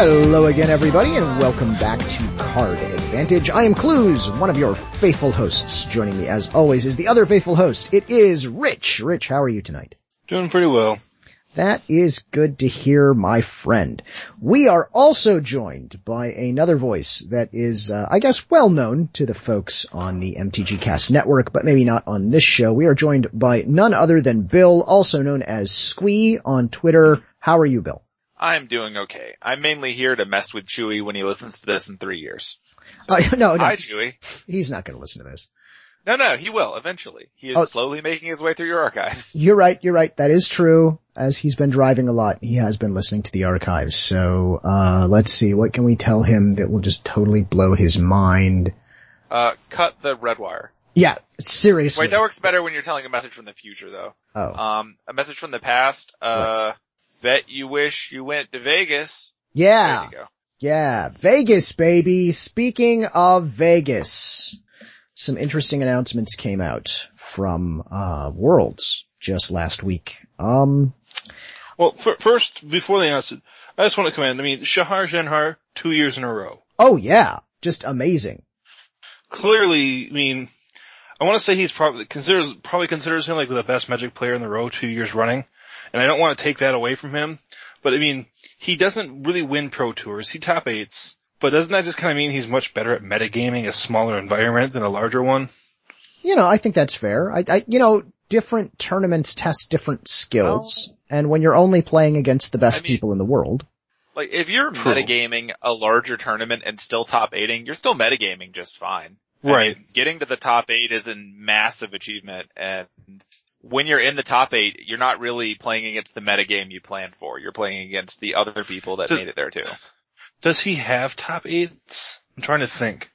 Hello again everybody and welcome back to Card Advantage. I am Cluze, one of your faithful hosts. Joining me as always is the other faithful host. It is Rich. Rich, how are you tonight? Doing pretty well. That is good to hear, my friend. We are also joined by another voice that is, uh, I guess, well known to the folks on the MTG Cast network, but maybe not on this show. We are joined by none other than Bill, also known as Squee on Twitter. How are you, Bill? I'm doing okay. I'm mainly here to mess with Chewy when he listens to this in three years. Uh, no, no, Hi, Chewy. he's not going to listen to this. No, no, he will eventually. He is Oh. slowly making his way through your archives. You're right, you're right. That is true. As he's been driving a lot, he has been listening to the archives. So, uh, let's see, what can we tell him that will just totally blow his mind? Uh, cut the red wire. Yeah, seriously. Wait, that works better when you're telling a message from the future though. oh, Um, a message from the past, uh, bet you wish you went to Vegas. yeah, There you go. yeah. Vegas, baby. Speaking of Vegas, some interesting announcements came out from, uh, Worlds just last week. Um, Well, f- first, before they announce it, I just want to commend, I mean, Shahar Shenhar, two years in a row. oh yeah, just amazing. Clearly, I mean, I want to say he's probably considers, probably considers him like the best magic player in the row two years running. And I don't want to take that away from him. But I mean, he doesn't really win pro tours. He top eights. But doesn't that just kind of mean he's much better at metagaming a smaller environment than a larger one? You know, I think that's fair. I, I, you know, different tournaments test different skills, and when you're only playing against the best I mean- people in the world, Like, if you're True. metagaming a larger tournament and still top eighting, you're still metagaming just fine. I Right. mean, getting to the top eight is a massive achievement and when you're in the top eight, you're not really playing against the metagame you planned for. You're playing against the other people that Does- made it there too. Does he have top eights? I'm trying to think.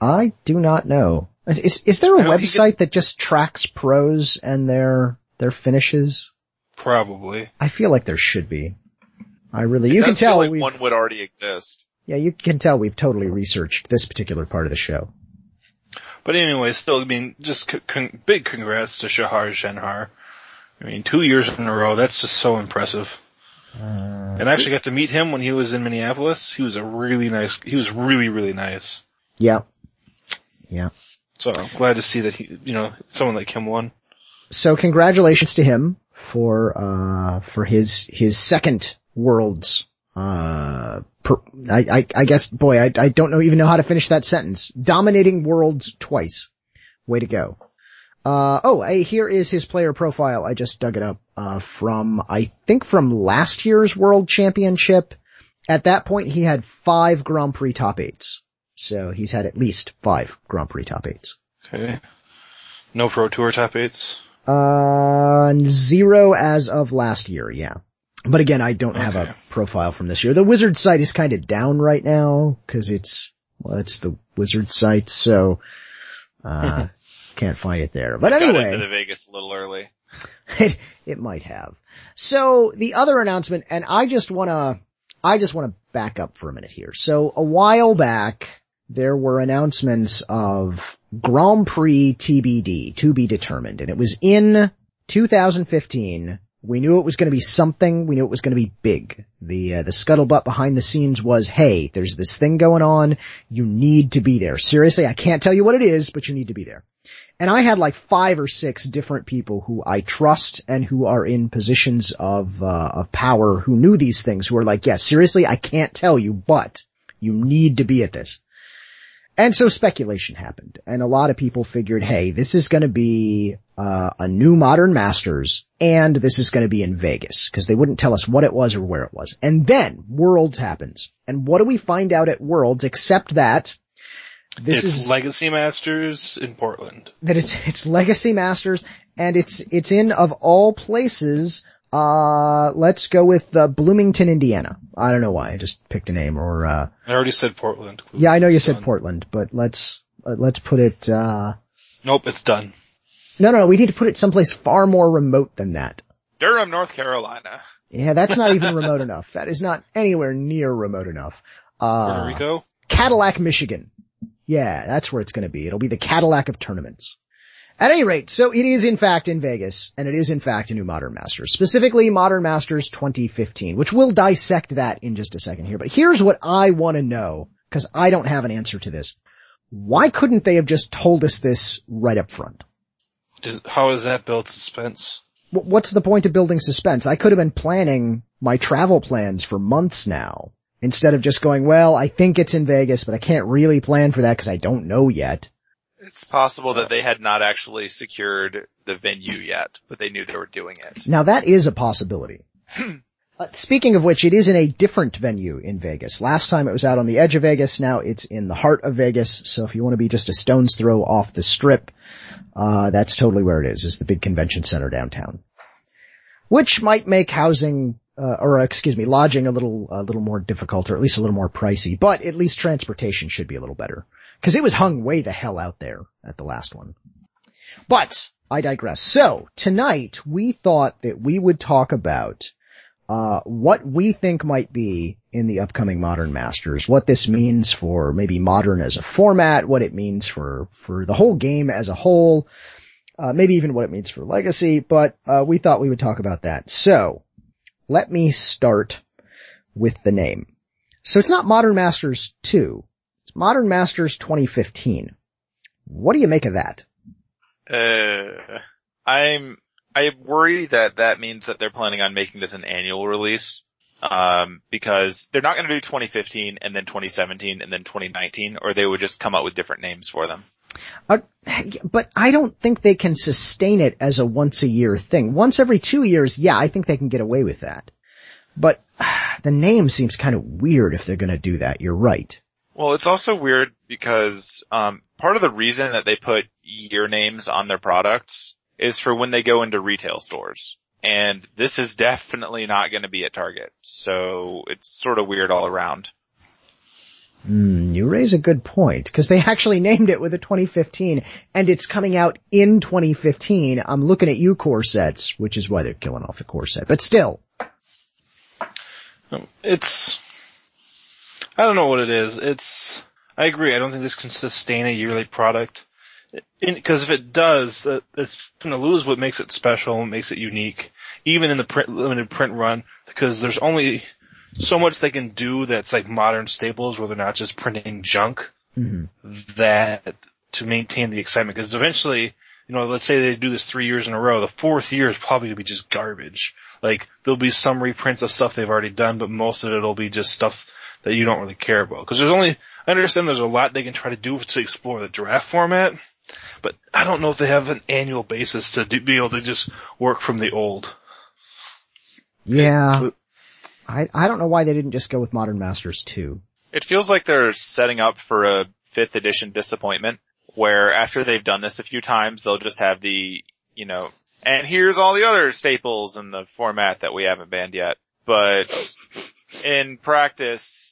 I do not know. Is, is there a know he website that just tracks pros and their their finishes? Probably. I feel like there should be. I really, you It can does feel tell like one would already exist. yeah, you can tell we've totally researched this particular part of the show. But anyway, still, I mean, just con- big congrats to Shahar Shenhar. I mean, two years in a row, that's just so impressive. Uh, And I actually got to meet him when he was in Minneapolis. He was a really nice, he was really, really nice. yeah, yeah. So I'm glad to see that he, you know, someone like him won. So congratulations to him for, uh, for his, his second worlds, uh, per, I, I, I guess, boy, I, I don't know, even know how to finish that sentence. Dominating worlds twice. Way to go. Uh, oh, hey, here is his player profile. I just dug it up, uh, from, I think from last year's world championship. At that point, he had five Grand Prix top eights. So he's had at least five Grand Prix top eights. Okay. No Pro Tour top eights. Uh, zero as of last year, yeah. But again, I don't have a profile from this year. The Wizard site is kind of down right now because it's, well, it's the Wizard site, so, uh, can't find it there. But Got into the Vegas a little early. it, it might have. So the other announcement, and I just wanna, I just wanna back up for a minute here. So a while back, there were announcements of Grand Prix TBD, to be determined, and it was in 2015. We knew it was going to be something. We knew it was going to be big. The uh, the scuttlebutt behind the scenes was, "Hey, there's this thing going on. You need to be there. Seriously, I can't tell you what it is, but you need to be there." And I had like five or six different people who I trust and who are in positions of uh, of power who knew these things. Who are like, "Yeah, seriously, I can't tell you, but you need to be at this." And so speculation happened, and a lot of people figured, hey, this is going to be uh, a new Modern Masters, and this is going to be in Vegas because they wouldn't tell us what it was or where it was. And then Worlds happens, and what do we find out at Worlds except that this it's is Legacy Masters in Portland. that it's it's Legacy Masters, and it's it's in of all places. Uh, let's go with uh, Bloomington, Indiana. I don't know why I just picked a name, or uh, I already said Portland. yeah, I know you said Done. Portland, but let's uh, let's put it. Uh, Nope, it's done. no, no, no, we need to put it someplace far more remote than that. Durham, North Carolina. Yeah, that's not even remote enough. That is not anywhere near remote enough. Puerto Uh, Rico? Cadillac, Michigan. Yeah, that's where it's going to be. It'll be the Cadillac of tournaments. At any rate, so it is in fact in Vegas, and it is in fact a new Modern Masters, specifically Modern Masters 2015, which we'll dissect that in just a second here. But here's what I want to know, because I don't have an answer to this. Why couldn't they have just told us this right up front? How does that build suspense? What's the point of building suspense? I could have been planning my travel plans for months now, instead of just going, well, I think it's in Vegas, but I can't really plan for that because I don't know yet. It's possible that they had not actually secured the venue yet, but they knew they were doing it. Now that is a possibility. Uh, speaking of which, it is in a different venue in Vegas. Last time it was out on the edge of Vegas. Now it's in the heart of Vegas. So if you want to be just a stone's throw off the strip, uh, that's totally where it is. Is the big convention center downtown, which might make housing, uh, or excuse me, lodging a little, a little more difficult, or at least a little more pricey. But at least transportation should be a little better because it was hung way the hell out there at the last one. But I digress. So tonight we thought that we would talk about uh, what we think might be in the upcoming Modern Masters, what this means for maybe Modern as a format, what it means for for the whole game as a whole, uh, maybe even what it means for Legacy. But uh, we thought we would talk about that. So let me start with the name. So it's not Modern Masters 2. It's Modern Masters 2015. What do you make of that? Uh, I'm, I worry that that means that they're planning on making this an annual release. Um, because they're not going to do 2015 and then 2017 and then 2019, or they would just come up with different names for them. Uh, but I don't think they can sustain it as a once a year thing. Once every two years, yeah, I think they can get away with that. But the name seems kind of weird if they're going to do that. You're right. Well, it's also weird because, um, part of the reason that they put year names on their products is for when they go into retail stores. And this is definitely not going to be at Target. So it's sort of weird all around. Mm, you raise a good point because they actually named it with a 2015 and it's coming out in 2015. I'm looking at you core sets, which is why they're killing off the core set, but still. It's, I don't know what it is. It's, I agree. I don't think this can sustain a yearly product. Because if it does, uh, it's going to lose what makes it special and makes it unique, even in the print, limited print run, because there's only so much they can do that's like modern staples where they're not just printing junk hmm that to maintain the excitement. Because eventually, you know, let's say they do this three years in a row, the fourth year is probably going to be just garbage. Like there'll be some reprints of stuff they've already done, but most of it'll be just stuff that you don't really care about. Because there's only, I understand there's a lot they can try to do to explore the draft format, but I don't know if they have an annual basis to do, be able to just work from the old. Yeah. I, I don't know why they didn't just go with Modern Masters 2. It feels like they're setting up for a fifth edition disappointment where after they've done this a few times, they'll just have the, you know, and here's all the other staples in the format that we haven't banned yet. But in practice,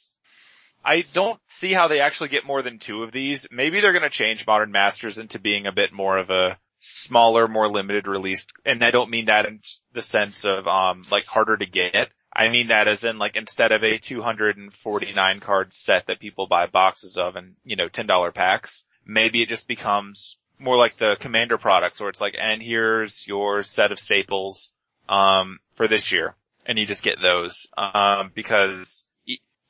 I don't see how they actually get more than two of these. Maybe they're going to change Modern Masters into being a bit more of a smaller, more limited release. And I don't mean that in the sense of, um, like harder to get. I mean that as in like instead of a 249 card set that people buy boxes of and, you know, $10 packs, maybe it just becomes more like the commander products where it's like, and here's your set of staples, um, for this year. And you just get those, um, because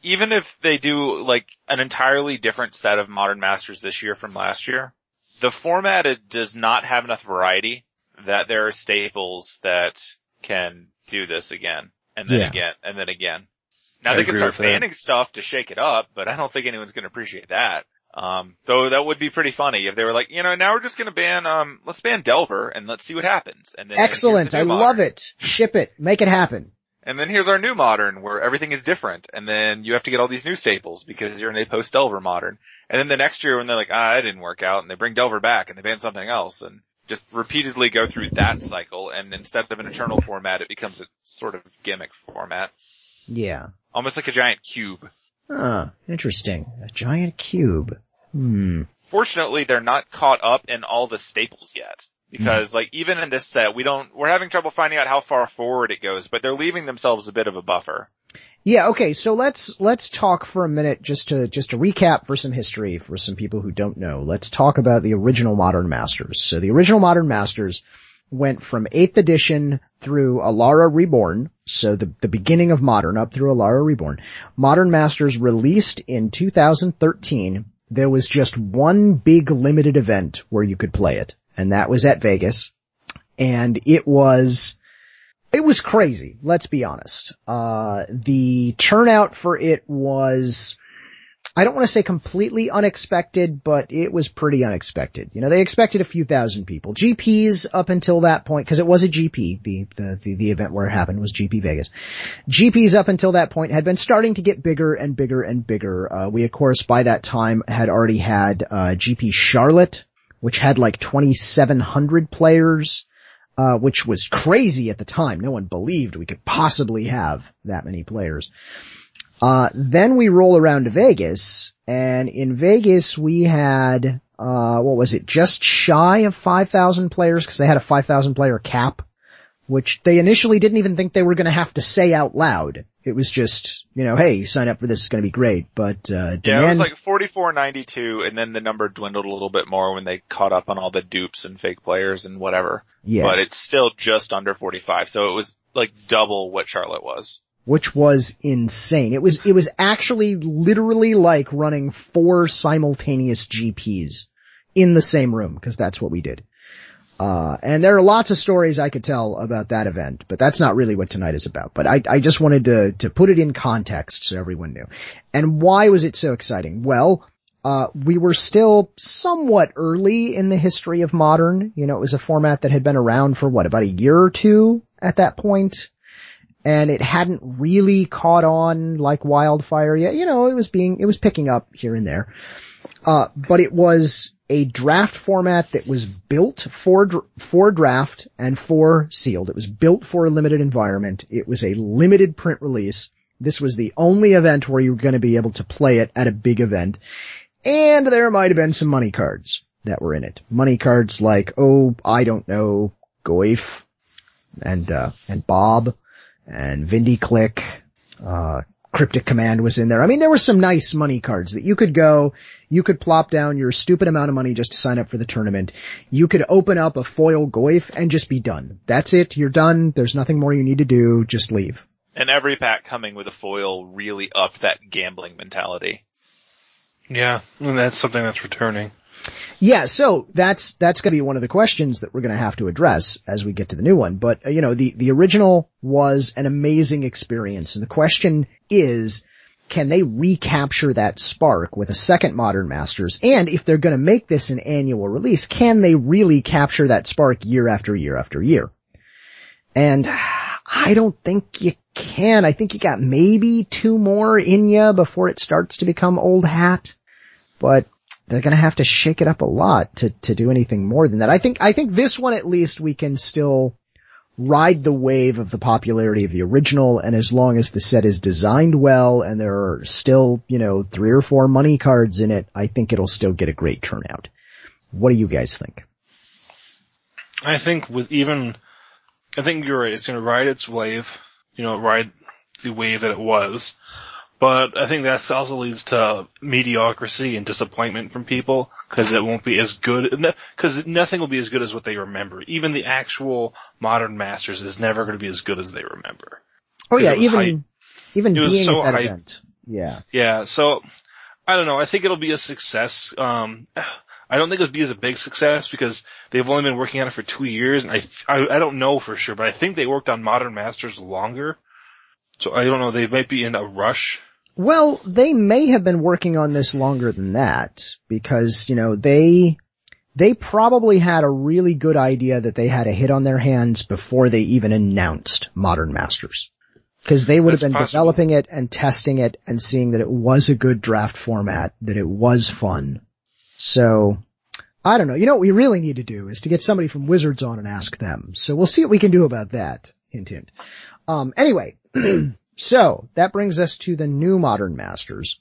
even if they do like an entirely different set of modern masters this year from last year, the format it does not have enough variety that there are staples that can do this again and then Yeah. again and then again. Now I they can start with that. banning stuff to shake it up, but I don't think anyone's going to appreciate that. Um, though that would be pretty funny if they were like, you know, now we're just going to ban, um, let's ban Delver and let's see what happens. And then Excellent. I new love it. Ship it. Make it happen. And then here's our new modern where everything is different. And then you have to get all these new staples because you're in a post Delver modern. And then the next year when they're like, ah, that didn't work out and they bring Delver back and they ban something else and just repeatedly go through that cycle. And instead of an eternal format, it becomes a sort of gimmick format. Yeah. Almost like a giant cube. Huh. Interesting. A giant cube. Hmm. Fortunately, they're not caught up in all the staples yet. Because like even in this set, we don't, we're having trouble finding out how far forward it goes, but they're leaving themselves a bit of a buffer. Yeah, okay, so let's, let's talk for a minute just to, just to recap for some history for some people who don't know. Let's talk about the original Modern Masters. So the original Modern Masters went from 8th edition through Alara Reborn, so the, the beginning of Modern up through Alara Reborn. Modern Masters released in 2013. There was just one big limited event where you could play it, and that was at Vegas. And it was, it was crazy, let's be honest. Uh, the turnout for it was, I don't want to say completely unexpected, but it was pretty unexpected. You know, they expected a few thousand people. GPs up until that point, cause it was a GP, the, the, the, the event where it happened was GP Vegas. GPs up until that point had been starting to get bigger and bigger and bigger. Uh, we of course by that time had already had, uh, GP Charlotte, which had like 2,700 players uh, which was crazy at the time. No one believed we could possibly have that many players. Uh, then we roll around to Vegas, and in Vegas we had, uh, what was it, just shy of 5,000 players, because they had a 5,000 player cap, which they initially didn't even think they were gonna have to say out loud. It was just, you know, hey, sign up for this, it's gonna be great, but, uh, demand- Yeah, it was like 44.92 and then the number dwindled a little bit more when they caught up on all the dupes and fake players and whatever. yeah. But it's still just under 45, so it was like double what Charlotte was. which was insane. It was, it was actually literally like running four simultaneous GPs in the same room, because that's what we did. Uh, and there are lots of stories I could tell about that event, but that's not really what tonight is about. But I, I just wanted to, to put it in context so everyone knew. And why was it so exciting? Well, uh, we were still somewhat early in the history of modern. You know, it was a format that had been around for what, about a year or two at that point? and it hadn't really caught on like wildfire yet. You know, it was being, it was picking up here and there. Uh, but it was a draft format that was built for, for draft and for sealed. It was built for a limited environment. It was a limited print release. This was the only event where you were going to be able to play it at a big event. And there might have been some money cards that were in it. Money cards like, oh, I don't know, Goyf and, uh, and Bob and Vindy Click, uh, Cryptic Command was in there. I mean, there were some nice money cards that you could go, you could plop down your stupid amount of money just to sign up for the tournament. You could open up a foil Goyf and just be done. That's it. You're done. There's nothing more you need to do. Just leave. And every pack coming with a foil really upped that gambling mentality. Yeah, and that's something that's returning. Yeah, so that's that's going to be one of the questions that we're going to have to address as we get to the new one. But uh, you know, the the original was an amazing experience, and the question is, can they recapture that spark with a second Modern Masters? And if they're going to make this an annual release, can they really capture that spark year after year after year? And I don't think you can. I think you got maybe two more in you before it starts to become old hat, but they're gonna have to shake it up a lot to, to do anything more than that. I think, I think this one at least we can still ride the wave of the popularity of the original and as long as the set is designed well and there are still, you know, three or four money cards in it, I think it'll still get a great turnout. What do you guys think? I think with even, I think you're right. It's going to ride its wave, you know, ride the wave that it was. But I think that also leads to mediocrity and disappointment from people because it won't be as good. Because nothing will be as good as what they remember. Even the actual modern masters is never going to be as good as they remember. Oh yeah, even, hype. even It being so at that event. Yeah. Yeah, so I don't know. I think it'll be a success. Um, I don't think it'll be as a big success because they've only been working on it for two years, and I, I I don't know for sure, but I think they worked on Modern Masters longer. So I don't know. They might be in a rush. Well, they may have been working on this longer than that because, you know, they, they probably had a really good idea that they had a hit on their hands before they even announced Modern Masters. Cause they would have been possible. developing it and testing it and seeing that it was a good draft format, that it was fun. So, I don't know. You know what we really need to do is to get somebody from Wizards on and ask them. So we'll see what we can do about that. Hint hint. Um, anyway, so that brings us to the new Modern Masters.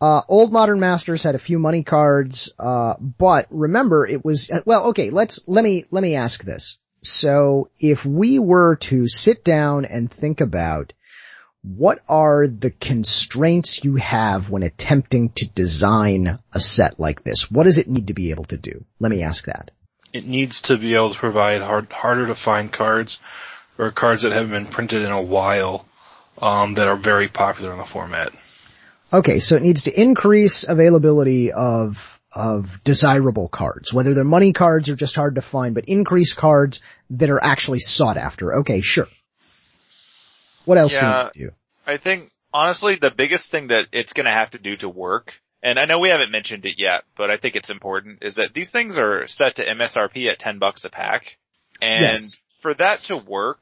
Uh, old Modern Masters had a few money cards, uh, but remember it was, well, okay, let's, let me, let me ask this. So if we were to sit down and think about what are the constraints you have when attempting to design a set like this? What does it need to be able to do? Let me ask that. It needs to be able to provide hard, harder to find cards or cards that haven't been printed in a while um, that are very popular in the format. Okay, so it needs to increase availability of of desirable cards, whether they're money cards or just hard to find, but increase cards that are actually sought after. Okay, sure. What else Yeah. do you do? I think honestly the biggest thing that it's going to have to do to work, and I know we haven't mentioned it yet, but I think it's important, is that these things are set to MSRP at 10 bucks a pack. And Yes. for that to work,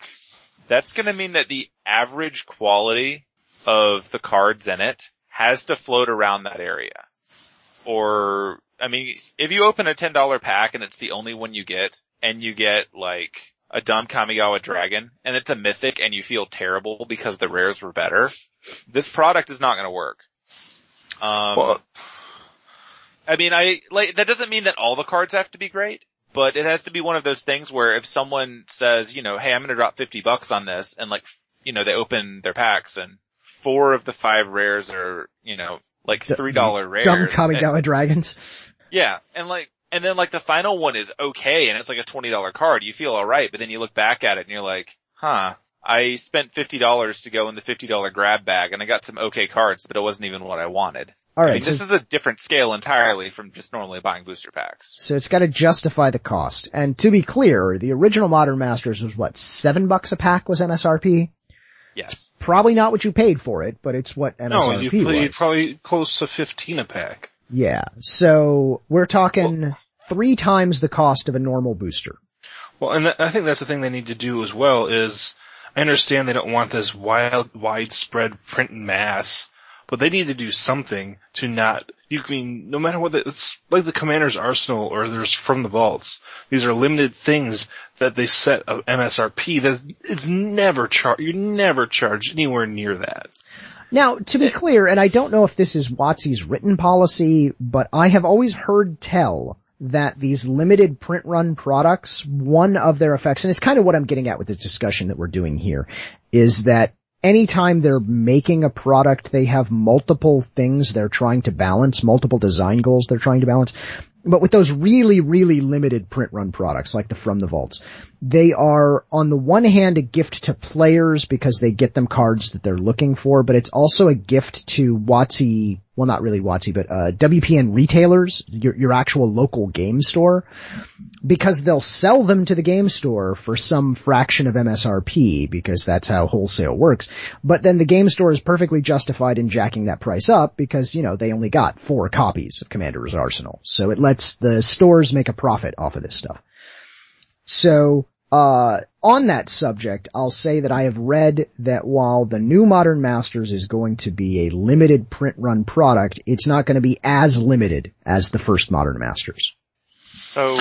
that's going to mean that the average quality of the cards in it has to float around that area. Or, I mean, if you open a $10 pack and it's the only one you get, and you get like a dumb Kamigawa dragon, and it's a mythic and you feel terrible because the rares were better, this product is not gonna work. Um, Well, I mean, I, like, that doesn't mean that all the cards have to be great, but it has to be one of those things where if someone says, you know, hey, I'm gonna drop 50 bucks on this, and like, you know, they open their packs and four of the five rares are, you know, like $3 rares. Dumb and- Kamigawa dragons. yeah, and like, and then like the final one is okay, and it's like a twenty dollar card. You feel alright, but then you look back at it and you're like, huh, I spent fifty dollars to go in the fifty dollar grab bag, and I got some okay cards, but it wasn't even what I wanted. I Alright, mean, so, this is a different scale entirely from just normally buying booster packs. so it's gotta justify the cost. And to be clear, the original Modern Masters was what, seven bucks a pack was MSRP? Yes. Probably not what you paid for it, but it's what MSRP was. no, you paid was. probably close to 15 a pack. Yeah. So we're talking three times the cost of a normal booster. Well, and th- I think that's the thing they need to do as well is, I understand they don't want this wild, widespread print and mass, but they need to do something to not, you can, no matter what, the, it's like the Commander's Arsenal or there's From the Vaults. These are limited things that they set of MSRP that it's never char, you never charge anywhere near that. Now, to be clear, and I don't know if this is WotC's written policy, but I have always heard tell that these limited print run products, one of their effects, and it's kind of what I'm getting at with the discussion that we're doing here, is that anytime they're making a product, they have multiple things they're trying to balance, multiple design goals they're trying to balance. But with those really, really limited print run products, like the From the Vaults, they are on the one hand a gift to players because they get them cards that they're looking for, but it's also a gift to WotC, well not really WotC, but uh, WPN retailers, your, your actual local game store, because they'll sell them to the game store for some fraction of MSRP because that's how wholesale works. But then the game store is perfectly justified in jacking that price up because, you know, they only got four copies of Commander's Arsenal. So it lets the stores make a profit off of this stuff. So, uh, on that subject, I'll say that I have read that while the new Modern Masters is going to be a limited print run product, it's not going to be as limited as the first Modern Masters. So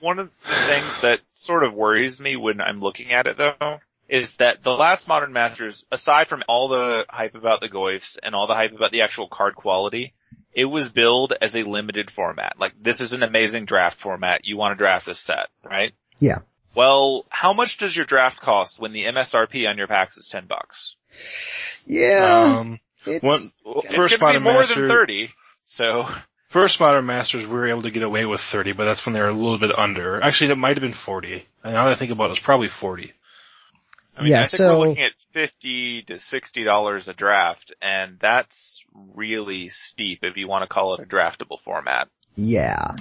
one of the things that sort of worries me when I'm looking at it though, is that the last Modern Masters, aside from all the hype about the Goyfs and all the hype about the actual card quality, it was billed as a limited format. Like this is an amazing draft format. You want to draft this set, right? Yeah. Well, how much does your draft cost when the MSRP on your packs is 10 bucks? Yeah. Um, it's, one, It's first gonna be Modern more Master, than 30. So, First Modern Masters, we were able to get away with 30, but that's when they were a little bit under. Actually, it might have been 40. And now that I think about it, it's probably 40. I mean, Yeah, I think so- we're looking at 50 to 60 dollars a draft, and that's really steep if you want to call it a draftable format. yeah.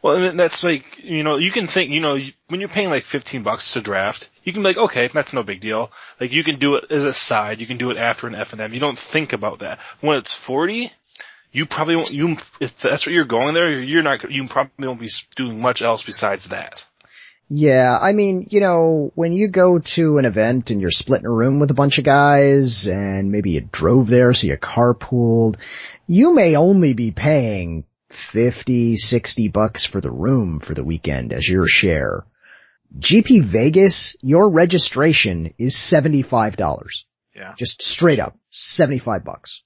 Well, and that's like, you know, you can think, you know, when you're paying like 15 bucks to draft, you can be like, okay, that's no big deal. Like you can do it as a side, you can do it after an FNM. You don't think about that. When it's 40, you probably won't, you, if that's what you're going there, you're not, you probably won't be doing much else besides that. Yeah, I mean, you know, when you go to an event and you're splitting a room with a bunch of guys and maybe you drove there so you carpooled, you may only be paying 50, 60 bucks for the room for the weekend as your share. GP Vegas, your registration is $75. Yeah. Just straight up, 75 bucks.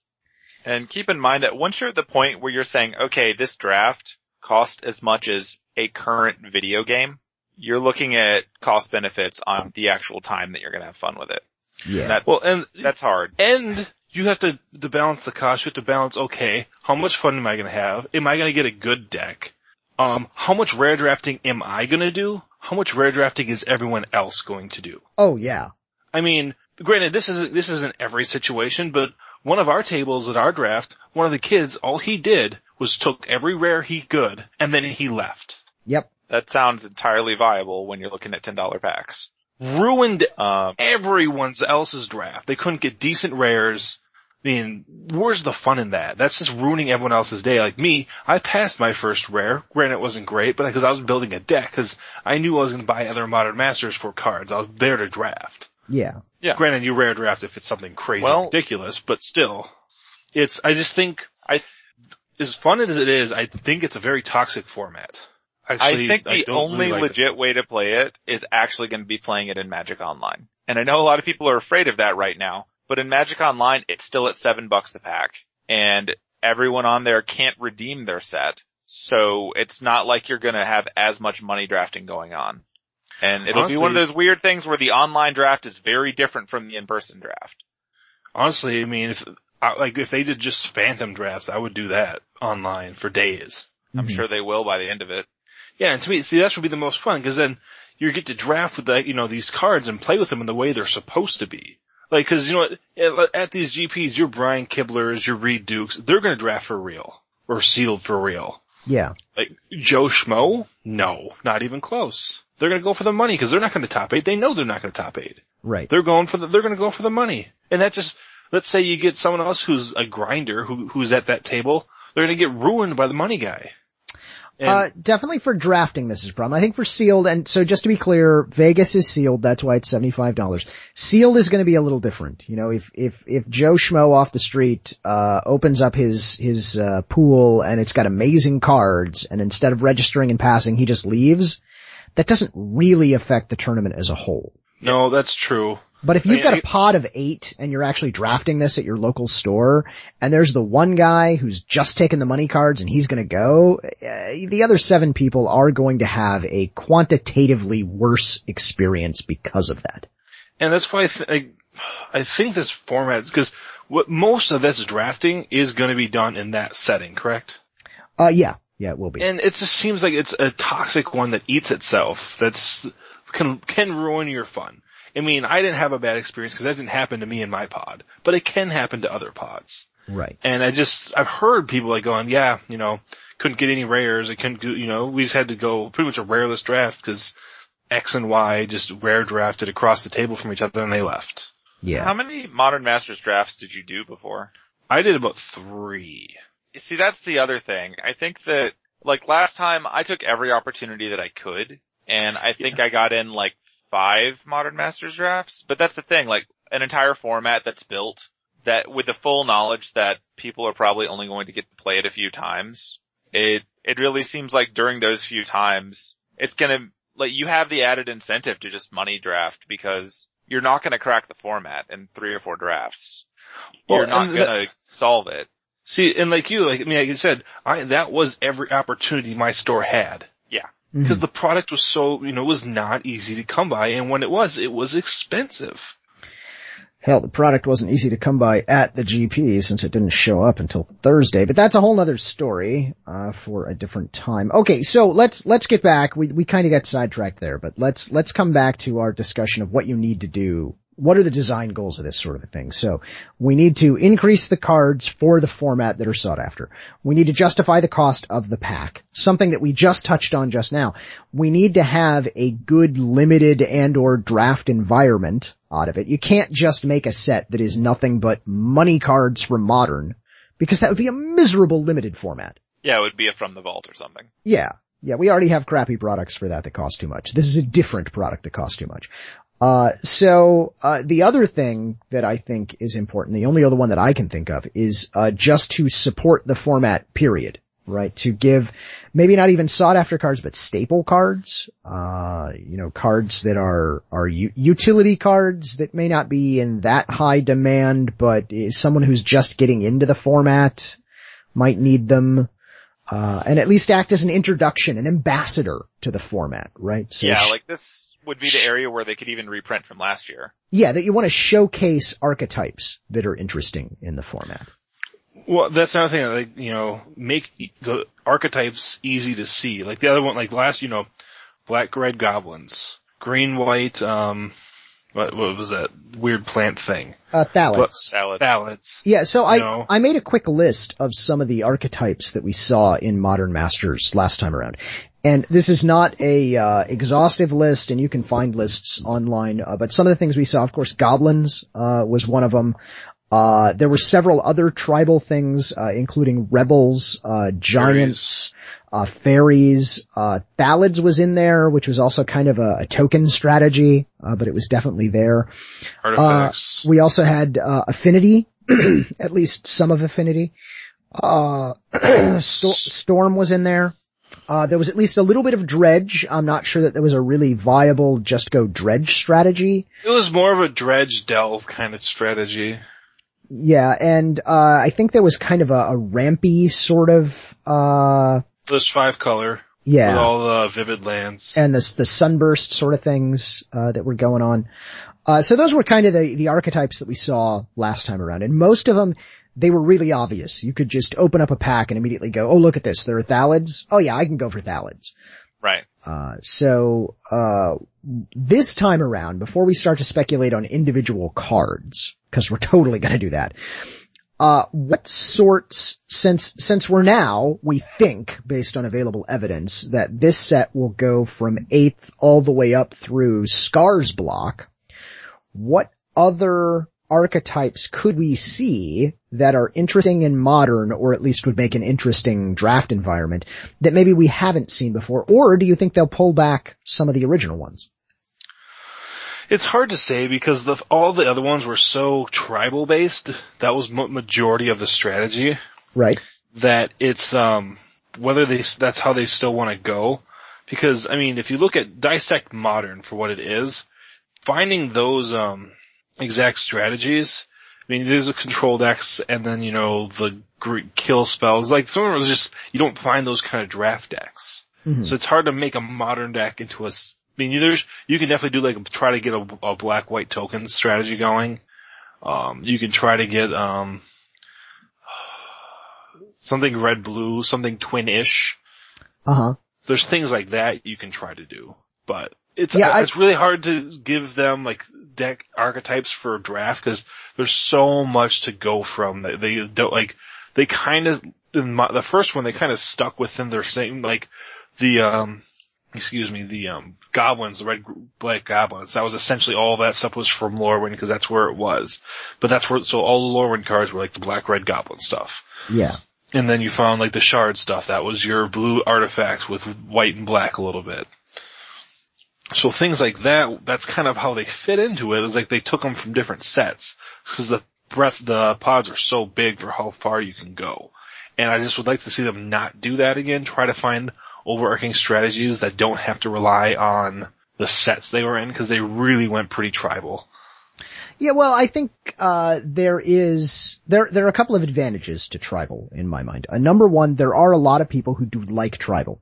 And keep in mind that once you're at the point where you're saying, okay, this draft cost as much as a current video game, you're looking at cost benefits on the actual time that you're going to have fun with it. Yeah. That's, Well, and that's hard. and you have to to balance the cost. You have to balance. Okay, how much fun am I going to have? Am I going to get a good deck? Um, how much rare drafting am I going to do? How much rare drafting is everyone else going to do? oh yeah. I mean, granted, this isn't this isn't every situation, but one of our tables at our draft, one of the kids, all he did was took every rare he could, and then he left. Yep. That sounds entirely viable when you're looking at $10 packs. Ruined Um, everyone's else's draft. They couldn't get decent rares. I mean, where's the fun in that? That's just ruining everyone else's day. Like me, I passed my first rare. Granted, it wasn't great, but because I was building a deck, because I knew I was going to buy other Modern Masters for cards. I was there to draft. Yeah. Yeah. Granted, you rare draft if it's something crazy Well- ridiculous, but still, it's. I just think I- as fun as it is, I think it's a very toxic format. Actually, I think the don't only really like legit way to play it is actually going to be playing it in Magic Online. And I know a lot of people are afraid of that right now, but in Magic Online, it's still at seven bucks a pack. And everyone on there can't redeem their set. So it's not like you're going to have as much money drafting going on. And it'll be one of those weird things where the online draft is very different from the in-person draft. Honestly, I mean, if I- like if they did just phantom drafts, I would do that online for days. I'm Mhm. sure they will by the end of it. Yeah, and to me, see, that would be the most fun because then you get to draft with that, you know, these cards and play with them in the way they're supposed to be. Like, cause you know what, at, at these GPs, your Brian Kiblers, your Reid Dukes, they're gonna draft for real. Or sealed for real. Yeah. Like, Joe Schmo? No, not even close. They're gonna go for the money because they're not gonna top eight. They know they're not gonna top eight. Right. They're going for the, they're gonna go for the money. And that just, let's say you get someone else who's a grinder who, who's at that table, they're gonna get ruined by the money guy. Uh, definitely for drafting this is a problem. I think for sealed, and so just to be clear, Vegas is sealed, that's why it's $75. Sealed is gonna be a little different. You know, if, if, if Joe Schmo off the street, uh, opens up his, his, uh, pool and it's got amazing cards, and instead of registering and passing, he just leaves, that doesn't really affect the tournament as a whole. no, that's true. But if you've I- got a pod of eight and you're actually drafting this at your local store and there's the one guy who's just taken the money cards and he's going to go, uh, the other seven people are going to have a quantitatively worse experience because of that. And that's why I, th- I, I think this format, because what most of this drafting is going to be done in that setting, correct? Uh, yeah, yeah, it will be. And it just seems like it's a toxic one that eats itself. That's can can ruin your fun. I mean, I didn't have a bad experience because that didn't happen to me in my pod, but it can happen to other pods. right. And I just I've heard people like going, yeah, you know, couldn't get any rares. I couldn't do, you know, we just had to go pretty much a rareless draft because X and Y just rare drafted across the table from each other and they left. Yeah. How many Modern Masters drafts did you do before? I did about three. See, that's the other thing. I think that, like last time, I took every opportunity that I could, and I think I got in like five Modern Masters drafts, but that's the thing, like, an entire format that's built, that with the full knowledge that people are probably only going to get to play it a few times, it, it really seems like during those few times, it's gonna, like, you have the added incentive to just money draft because you're not gonna crack the format in three or four drafts. Well, you're not gonna solve it. See, and like you, like I mean, like you said, I that was every opportunity my store had Because the product was so, you know, it was not easy to come by, and when it was, it was expensive. Hell, the product wasn't easy to come by at the GP since it didn't show up until Thursday, but that's a whole nother story, uh, for a different time. Okay, so let's, let's get back. We, we kinda got sidetracked there, but let's, let's come back to our discussion of what you need to do. What are the design goals of this sort of a thing? So we need to increase the cards for the format that are sought after. We need to justify the cost of the pack. Something that we just touched on just now. We need to have a good limited and or draft environment out of it. You can't just make a set that is nothing but money cards from modern because that would be a miserable limited format. Yeah, it would be a from the vault or something. Yeah. Yeah, we already have crappy products for that that cost too much. This is a different product that costs too much. Uh, so, uh, the other thing that I think is important, the only other one that I can think of is, uh, just to support the format, period. Right? To give, maybe not even sought after cards, but staple cards, uh, you know, cards that are, are u- utility cards that may not be in that high demand, but is someone who's just getting into the format might need them uh, and at least act as an introduction, an ambassador to the format, right? So yeah, like this would be the area where they could even reprint from last year. Yeah, that you want to showcase archetypes that are interesting in the format. Well, that's another thing. That like you know, make the archetypes easy to see. Like the other one, like last, you know, black red goblins, green white. Um, what, what was that weird plant thing? Uh, Thallids. Salad. Ballads. Yeah, so I, No. I made a quick list of some of the archetypes that we saw in Modern Masters last time around. And this is not a, uh, exhaustive list and you can find lists online, uh, but some of the things we saw, of course, goblins, uh, was one of them. Uh, there were several other tribal things, uh, including rebels, uh, giants, uh, fairies, uh, Thallids was in there, which was also kind of a, a token strategy, uh, but it was definitely there. Artifacts. We also had uh, Affinity, at least some of Affinity. Uh, Sto- Storm was in there. Uh, there was at least a little bit of Dredge. I'm not sure that there was a really viable just go Dredge strategy. it was more of a dredge delve kind of strategy. Yeah, and uh, I think there was kind of a, a rampy sort of, uh, This five color with yeah, all the vivid lands. and the the sunburst sort of things uh, that were going on. Uh, so those were kind of the the archetypes that we saw last time around, and most of them they were really obvious. You could just open up a pack and immediately go, "Oh, look at this! There are Thallids. Oh yeah, I can go for Thallids." Right. Uh, so uh, this time around, before we start to speculate on individual cards, because we're totally going to do that. Uh, what sorts, since, since we're now, we think, based on available evidence, that this set will go from 8th all the way up through Scars block, what other archetypes could we see that are interesting in modern, or at least would make an interesting draft environment, that maybe we haven't seen before, or do you think they'll pull back some of the original ones? It's hard to say because the, all the other ones were so tribal based. That was majority of the strategy. Right? That it's um whether they that's how they still want to go. Because I mean, if you look at dissect modern for what it is, finding those um exact strategies. I mean, there's a control decks, and then you know the kill spells. Like some of was just you don't find those kind of draft decks. Mhm. So it's hard to make a modern deck into a. I mean, there's you can definitely do like try to get a, a black white token strategy going. Um, you can try to get um something red blue, something twin-ish. Uh huh. There's things like that you can try to do, but it's Yeah, I- it's really hard to give them like deck archetypes for a draft because there's so much to go from. They, they don't like they kind of in my, the first one they kind of stuck within their same like the um excuse me the um goblins the red black goblins that was essentially all that stuff was from Lorwyn because that's where it was but that's where so all the Lorwyn cards were like the black red goblin stuff Yeah. and then you found like the shard stuff. That was your blue artifacts with white and black a little bit. So things like that, that's kind of how they fit into it. Is like they took them from different sets because the breath, the pods are so big for how far you can go. And I just would like to see them not do that again. Try to find overarching strategies that don't have to rely on the sets they were in because they really went pretty tribal. Yeah, well, I think uh, there is there there are a couple of advantages to tribal in my mind. Uh, number one, there are a lot of people who do like tribal,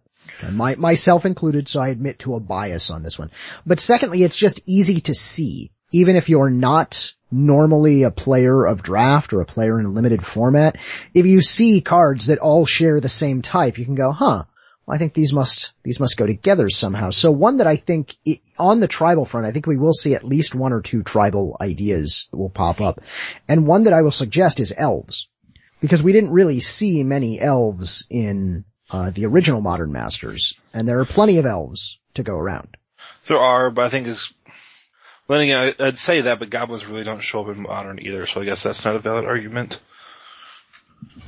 my, myself included. So I admit to a bias on this one. But secondly, it's just easy to see, even if you're not normally a player of draft or a player in a limited format. If you see cards that all share the same type, you can go, huh. I think these must these must go together somehow. So one that I think i on the tribal front, I think we will see at least one or two tribal ideas that will pop up, and one that I will suggest is elves, because we didn't really see many elves in uh, the original Modern Masters, and there are plenty of elves to go around. There are, but I think is, Well, then again, I- I'd say that, but goblins really don't show up in modern either, so I guess that's not a valid argument.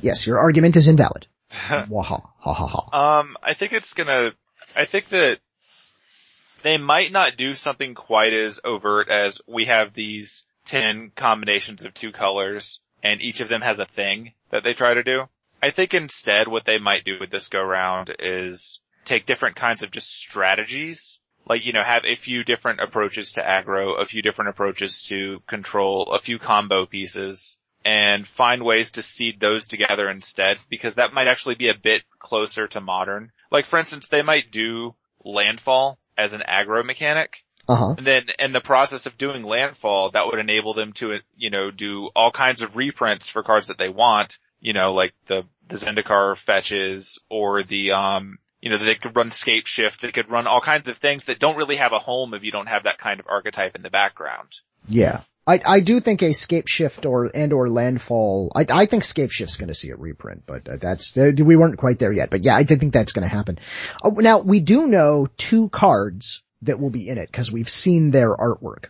Yes, your argument is invalid. Waha ha ha ha. Um, I think it's gonna, I think that they might not do something quite as overt as we have these 10 combinations of two colors and each of them has a thing that they try to do. I think instead what they might do with this go round is take different kinds of just strategies. Like, you know, have a few different approaches to aggro, a few different approaches to control, a few combo pieces, and find ways to seed those together instead because that might actually be a bit closer to modern. Like for instance, they might do landfall as an aggro mechanic Uh huh. And then in the process of doing landfall, that would enable them to, you know, do all kinds of reprints for cards that they want, you know, like the, the Zendikar fetches or the, um, you know, they could run Scapeshift. They could run all kinds of things that don't really have a home if you don't have that kind of archetype in the background. Yeah. I, I do think a Scapeshift or, and or landfall, I, I think Scapeshift's gonna see a reprint, but uh, that's, uh, we weren't quite there yet, but yeah, I did think that's gonna happen. Uh, now, we do know two cards that will be in it, cause we've seen their artwork.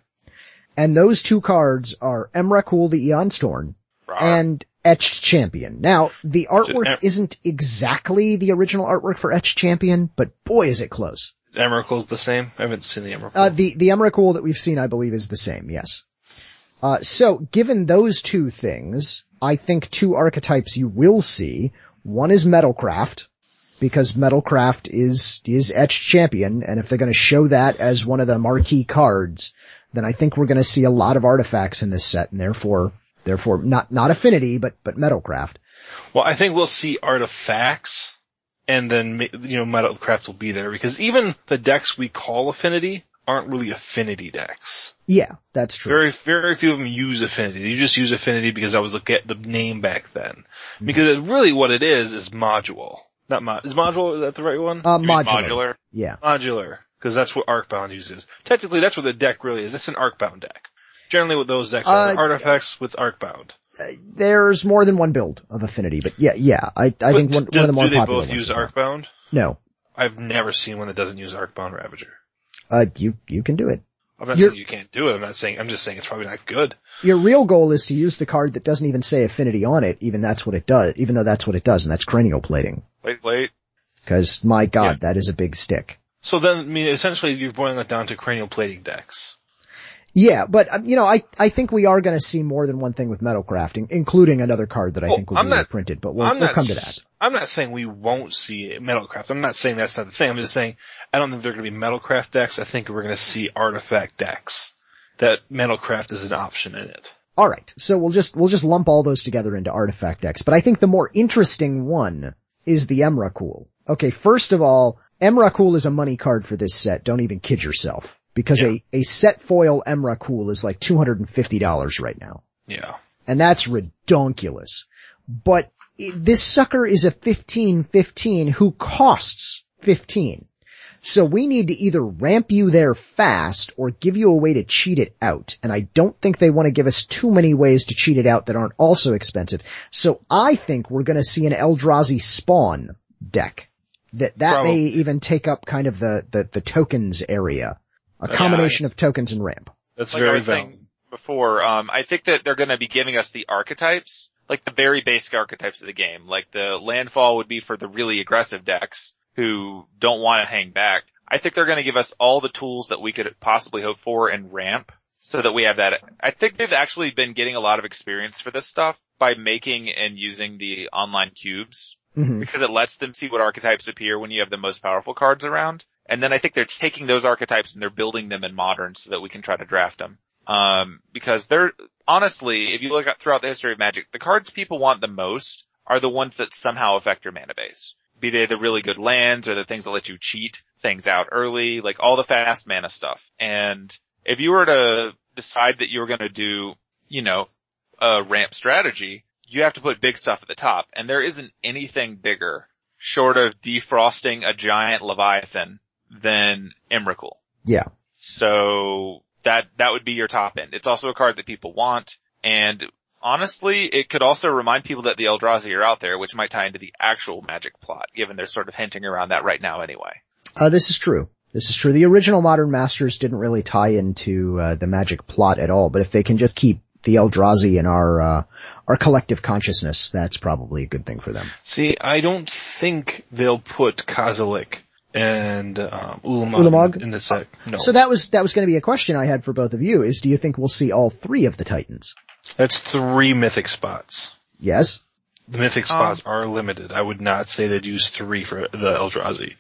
And those two cards are Emrakul the Aeons Torn and Etched Champion. Now, the artwork isn't exactly the original artwork for Etched Champion, but boy is it close. Emerald's the same. I haven't seen the Emerald. Uh, the, the Emrakul that we've seen, I believe, is the same, yes. Uh, so given those two things, I think two archetypes you will see. One is Metalcraft, because Metalcraft is, is Etched Champion, and if they're gonna show that as one of the marquee cards, then I think we're gonna see a lot of artifacts in this set, and therefore, therefore, not, not Affinity, but, but Metalcraft. Well, I think we'll see artifacts, and then you know Metalcraft will be there because even the decks we call Affinity aren't really Affinity decks. Yeah, that's true. Very, very few of them use Affinity. You just use Affinity because that was the get the name back then. Because it, really, what it is is module. Not mod. Is module is that the right one? Uh, modular. modular. Yeah. modular. Because that's what Arcbound uses. Technically, that's what the deck really is. It's an Arcbound deck. Generally, what those decks are Uh, artifacts with Arcbound. There's more than one build of Affinity, but yeah, yeah, I, I think one, do, one of the more popular. do they both ones use. Arcbound? No. I've never seen one that doesn't use Arcbound Ravager. Uh, you, you can do it. I'm not You're- saying you can't do it. I'm not saying. I'm just saying it's probably not good. Your real goal is to use the card that doesn't even say affinity on it, even that's what it does, even though that's what it does, and that's cranial plating. Wait, wait. Cause my god, Yeah. that is a big stick. So then, I mean, essentially, you're boiling it down to cranial plating decks. Yeah, but, uh, you know, I, I think we are gonna see more than one thing with metal crafting, including another card that I Well, think will I'm be not- reprinted, but we'll, we'll not. come to that. I'm not saying we won't see Metalcraft. I'm not saying that's not the thing. I'm just saying I don't think they're going to be Metalcraft decks. I think we're going to see artifact decks. That Metalcraft is an option in it. Alright, so we'll just, we'll just lump all those together into artifact decks, but I think the more interesting one is the Emrakul. Okay, first of all, Emrakul is a money card for this set, don't even kid yourself. Because Yeah. a, a set foil Emrakul is like $250 right now. Yeah. And that's redonkulous. But this sucker is a 15-15 who costs 15. So we need to either ramp you there fast or give you a way to cheat it out. And I don't think they want to give us too many ways to cheat it out that aren't also expensive. So I think we're going to see an Eldrazi spawn deck. That, that Probably. may even take up kind of the, the, the tokens area. A Yeah, combination it's- of tokens and ramp. That's Like I very was valid. saying before, um, I think that they're going to be giving us the archetypes, like the very basic archetypes of the game. Like the landfall would be for the really aggressive decks who don't want to hang back. I think they're going to give us all the tools that we could possibly hope for in ramp so that we have that. I think they've actually been getting a lot of experience for this stuff by making and using the online cubes Mhm. because it lets them see what archetypes appear when you have the most powerful cards around. And then I think they're taking those archetypes and they're building them in modern so that we can try to draft them. Um, because they're, honestly, if you look at throughout the history of Magic, the cards people want the most are the ones that somehow affect your mana base. Be they the really good lands or the things that let you cheat things out early, like all the fast mana stuff. And if you were to decide that you were gonna do, you know, a ramp strategy, you have to put big stuff at the top. And there isn't anything bigger short of defrosting a giant Leviathan than Emrakul. Yeah. So that, that would be your top end. It's also a card that people want. And honestly, it could also remind people that the Eldrazi are out there, which might tie into the actual magic plot, given they're sort of hinting around that right now anyway. Uh, this is true. This is true. The original Modern Masters didn't really tie into uh, the magic plot at all, but if they can just keep the Eldrazi in our uh, our collective consciousness, that's probably a good thing for them. See, I don't think they'll put Kozilek and um, Ulamog, Ulamog? in the set. No, So that was that was going to be a question I had for both of you: is do you think we'll see all three of the Titans? that's three mythic spots. Yes. The mythic spots are limited. I would not say they'd use three for the Eldrazi.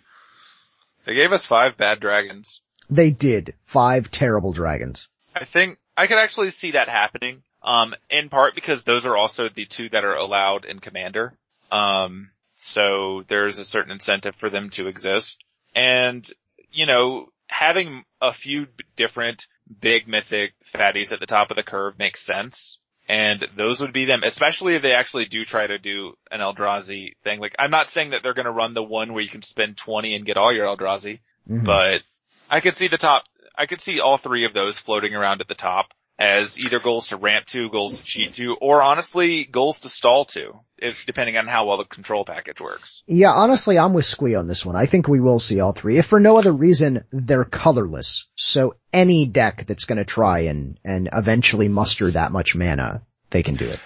They gave us five bad dragons. They did five terrible dragons. I think I could actually see that happening. Um, in part because those are also the two that are allowed in Commander. Um, so there's a certain incentive for them to exist. And, you know, having a few different big mythic fatties at the top of the curve makes sense. And those would be them, especially if they actually do try to do an Eldrazi thing. Like, I'm not saying that they're gonna run the one where you can spend 20 and get all your Eldrazi, Mhm. but I could see the top, I could see all three of those floating around at the top as either goals to ramp to, goals to cheat to, or honestly, goals to stall to, if, depending on how well the control package works. Yeah, honestly, I'm with Squee on this one. I think we will see all three. If for no other reason, they're colorless. So any deck that's gonna try and, and eventually muster that much mana, they can do it.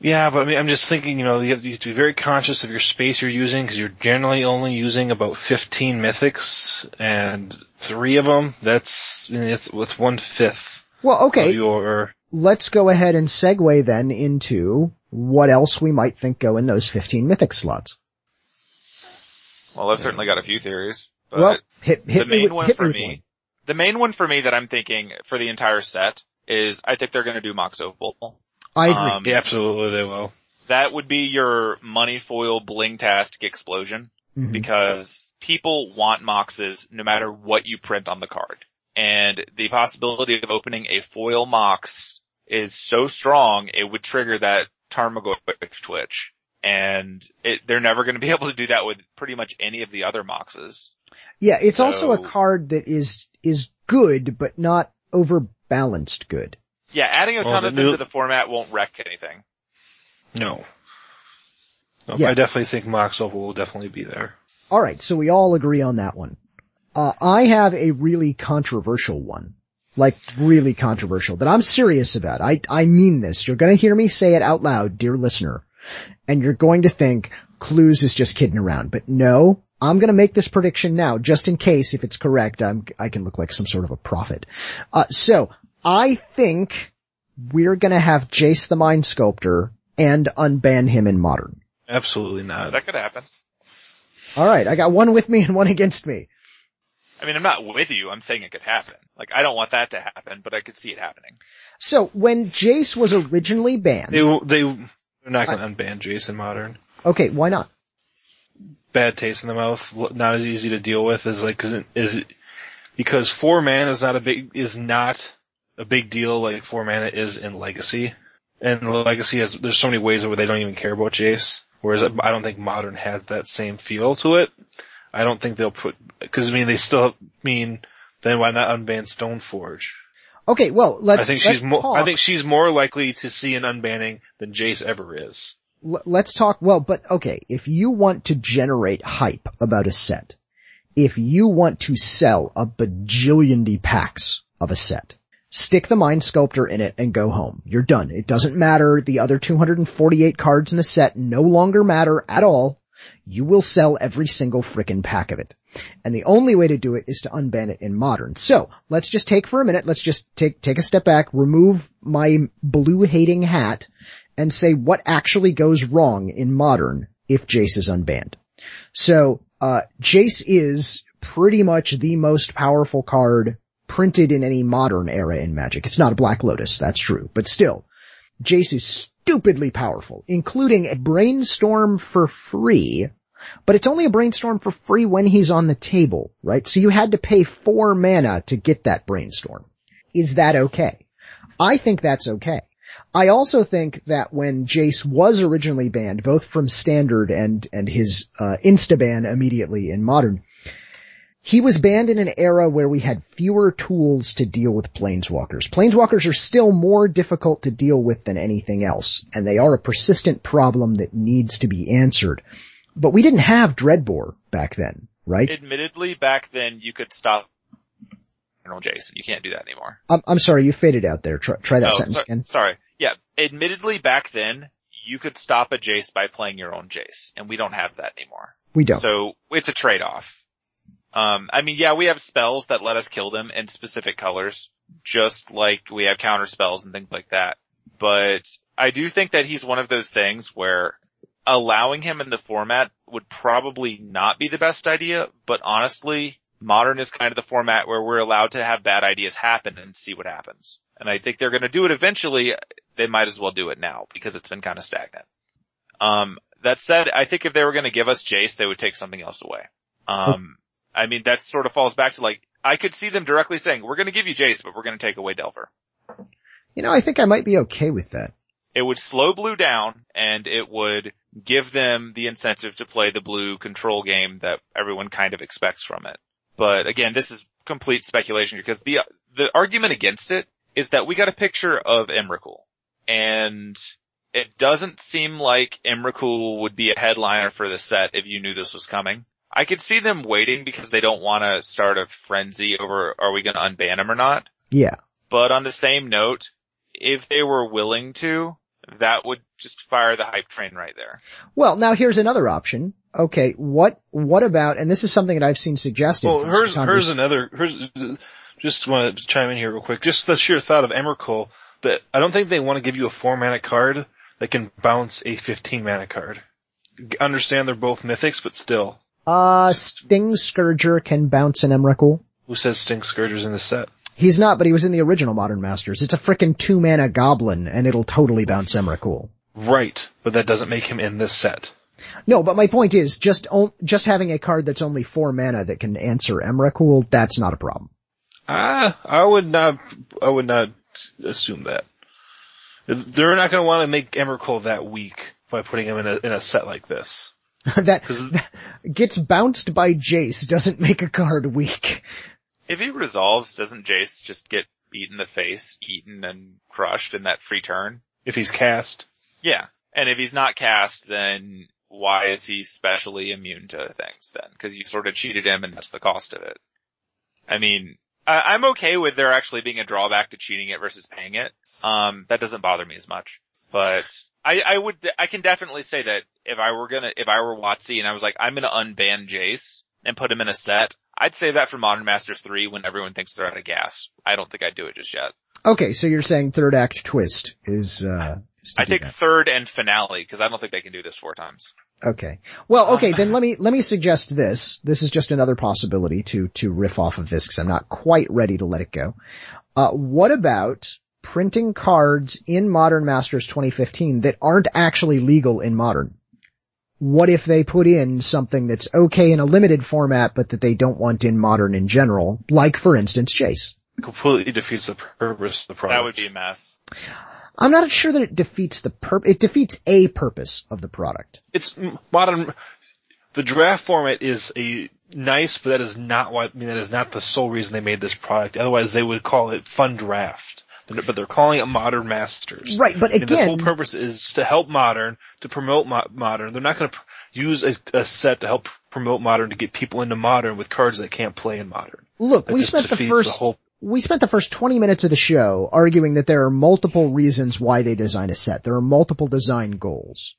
Yeah, but I mean, I'm just thinking, you know, you have, you have to be very conscious of your space you're using because you're generally only using about 15 mythics and three of them. That's, I mean, it's, it's one fifth Well, okay, of your, let's go ahead and segue then into what else we might think go in those 15 mythic slots. Well, I've certainly got a few theories, but well, hit, hit the me main with, one hit for me me, one. the main one for me that I'm thinking for the entire set is I think they're going to do Mox Opal. I agree. Um, yeah, absolutely they will. That would be your money foil bling tastic explosion Mhm. because people want Moxes no matter what you print on the card. And the possibility of opening a foil Mox is so strong it would trigger that Tarmogoyf twitch. And it, they're never going to be able to do that with pretty much any of the other Moxes. Yeah, it's also a card that is, is good, but not overbalanced good. Yeah, adding a ton the of them new- to the format won't wreck anything. No. No, Yeah. I definitely think Mox Opal will definitely be there. Alright, so we all agree on that one. Uh, I have a really controversial one. Like, really controversial, that I'm serious about. I, I mean this. You're gonna hear me say it out loud, dear listener. And you're going to think, Cluze is just kidding around. But no, I'm gonna make this prediction now, just in case if it's correct, I'm, I can look like some sort of a prophet. Uh, so, I think we're gonna have Jace the Mind Sculptor and unban him in Modern. Absolutely not. That could happen. Alright, I got one with me and one against me. I mean, I'm not with you. I'm saying it could happen. Like, I don't want that to happen, but I could see it happening. So when Jace was originally banned, They will- they they're not going to unban Jace in Modern. okay, why not? Bad taste in the mouth, not as easy to deal with as like cause it, is it, because four mana is not a big is not a big deal like four mana is in Legacy, and Legacy has there's so many ways where they don't even care about Jace. Whereas I don't think Modern has that same feel to it. I don't think they'll put because I mean they still mean then why not unban Stoneforge? Okay, well, let's, I think let's she's more. I think she's more likely to see an unbanning than Jace ever is. L- let's talk, well, but okay, if you want to generate hype about a set, if you want to sell a bajillion D packs of a set, stick the Mind Sculptor in it and go home. You're done. It doesn't matter. The other 248 cards in the set no longer matter at all. You will sell every single frickin' pack of it. And the only way to do it is to unban it in modern. So, let's just take for a minute, let's just take, take a step back, remove my blue hating hat, and say what actually goes wrong in modern if Jace is unbanned. So, uh, Jace is pretty much the most powerful card printed in any modern era in Magic. It's not a Black Lotus, that's true, but still, Jace is stupidly powerful, including a brainstorm for free, but it's only a brainstorm for free when he's on the table, right? So you had to pay four mana to get that brainstorm. Is that okay? I think that's okay. I also think that when Jace was originally banned, both from standard and, and his, uh, insta-ban immediately in modern, he was banned in an era where we had fewer tools to deal with planeswalkers. Planeswalkers are still more difficult to deal with than anything else, and they are a persistent problem that needs to be answered. But we didn't have Dreadbore back then, right? Admittedly, back then you could stop General Jason. You can't do that anymore. I'm, I'm sorry, you faded out there. Try, try that Oh, sentence so- again. Sorry. Yeah. Admittedly, back then you could stop a Jace by playing your own Jace, and we don't have that anymore. We don't. So it's a trade-off. Um, I mean, yeah, we have spells that let us kill them in specific colors, just like we have counter spells and things like that. But I do think that he's one of those things where allowing him in the format would probably not be the best idea, but honestly, modern is kind of the format where we're allowed to have bad ideas happen and see what happens. And I think they're gonna do it eventually. They might as well do it now because it's been kind of stagnant. Um, that said, I think if they were gonna give us Jace, they would take something else away. Um, I mean, that sort of falls back to like, I could see them directly saying, we're going to give you Jace, but we're going to take away Delver. You know, I think I might be okay with that. It would slow blue down and it would give them the incentive to play the blue control game that everyone kind of expects from it. But again, this is complete speculation because the, the argument against it is that we got a picture of Emrakul and it doesn't seem like Emrakul would be a headliner for the set if you knew this was coming. I could see them waiting because they don't want to start a frenzy over are we going to unban him or not. Yeah. But on the same note, if they were willing to, that would just fire the hype train right there. Well, now here's another option. Okay, what, what about, and this is something that I've seen suggested. Well, here's, here's another, here's, just want to chime in here real quick. Just the sheer thought of Emrakul that I don't think they want to give you a four mana card that can bounce a 15 mana card. Understand they're both mythics, but still. Uh, Stingscourger can bounce an Emrakul. Who says Stingscourger's in the set? He's not, but he was in the original Modern Masters. It's a frickin' two mana goblin and it'll totally bounce Emrakul. Right, but that doesn't make him in this set. No, but my point is, just, o- just having a card that's only four mana that can answer Emrakul, that's not a problem. Ah, I would not, I would not assume that. They're not going to want to make Emrakul that weak by putting him in a, in a set like this. that, 'Cause- that gets bounced by Jace doesn't make a card weak. If he resolves, doesn't Jace just get beat in the face, eaten and crushed in that free turn? If he's cast. Yeah. And if he's not cast, then why is he specially immune to things then? Cause you sort of cheated him and that's the cost of it. I mean, I, I'm okay with there actually being a drawback to cheating it versus paying it. Um, that doesn't bother me as much, but I, I would, I can definitely say that if I were gonna, if I were WotC and I was like, I'm gonna unban Jace and put him in a set, I'd say that for Modern Masters 3 when everyone thinks they're out of gas. I don't think I'd do it just yet. Okay, so you're saying third act twist is, uh, is I think that. third and finale because I don't think they can do this four times. Okay. Well, okay, then let me, let me suggest this. This is just another possibility to, to riff off of this because I'm not quite ready to let it go. Uh, what about printing cards in Modern Masters 2015 that aren't actually legal in Modern? What if they put in something that's okay in a limited format, but that they don't want in Modern in general? Like, for instance, Jace. Completely defeats the purpose of the product. That would be a mess. I'm not sure that it defeats the purp, it defeats a purpose of the product. it's modern. The draft format is a nice, but that is not why. I mean, that is not the sole reason they made this product. Otherwise, they would call it Fun Draft. But they're calling it Modern Masters. Right, but I mean, the whole purpose is to help Modern, to promote mo- Modern. They're not going to pr- use a, a set to help promote Modern to get people into Modern with cards that can't play in Modern. look, That we spent the first whole. we spent the first 20 minutes of the show arguing that there are multiple reasons why they design a set. There are multiple design goals.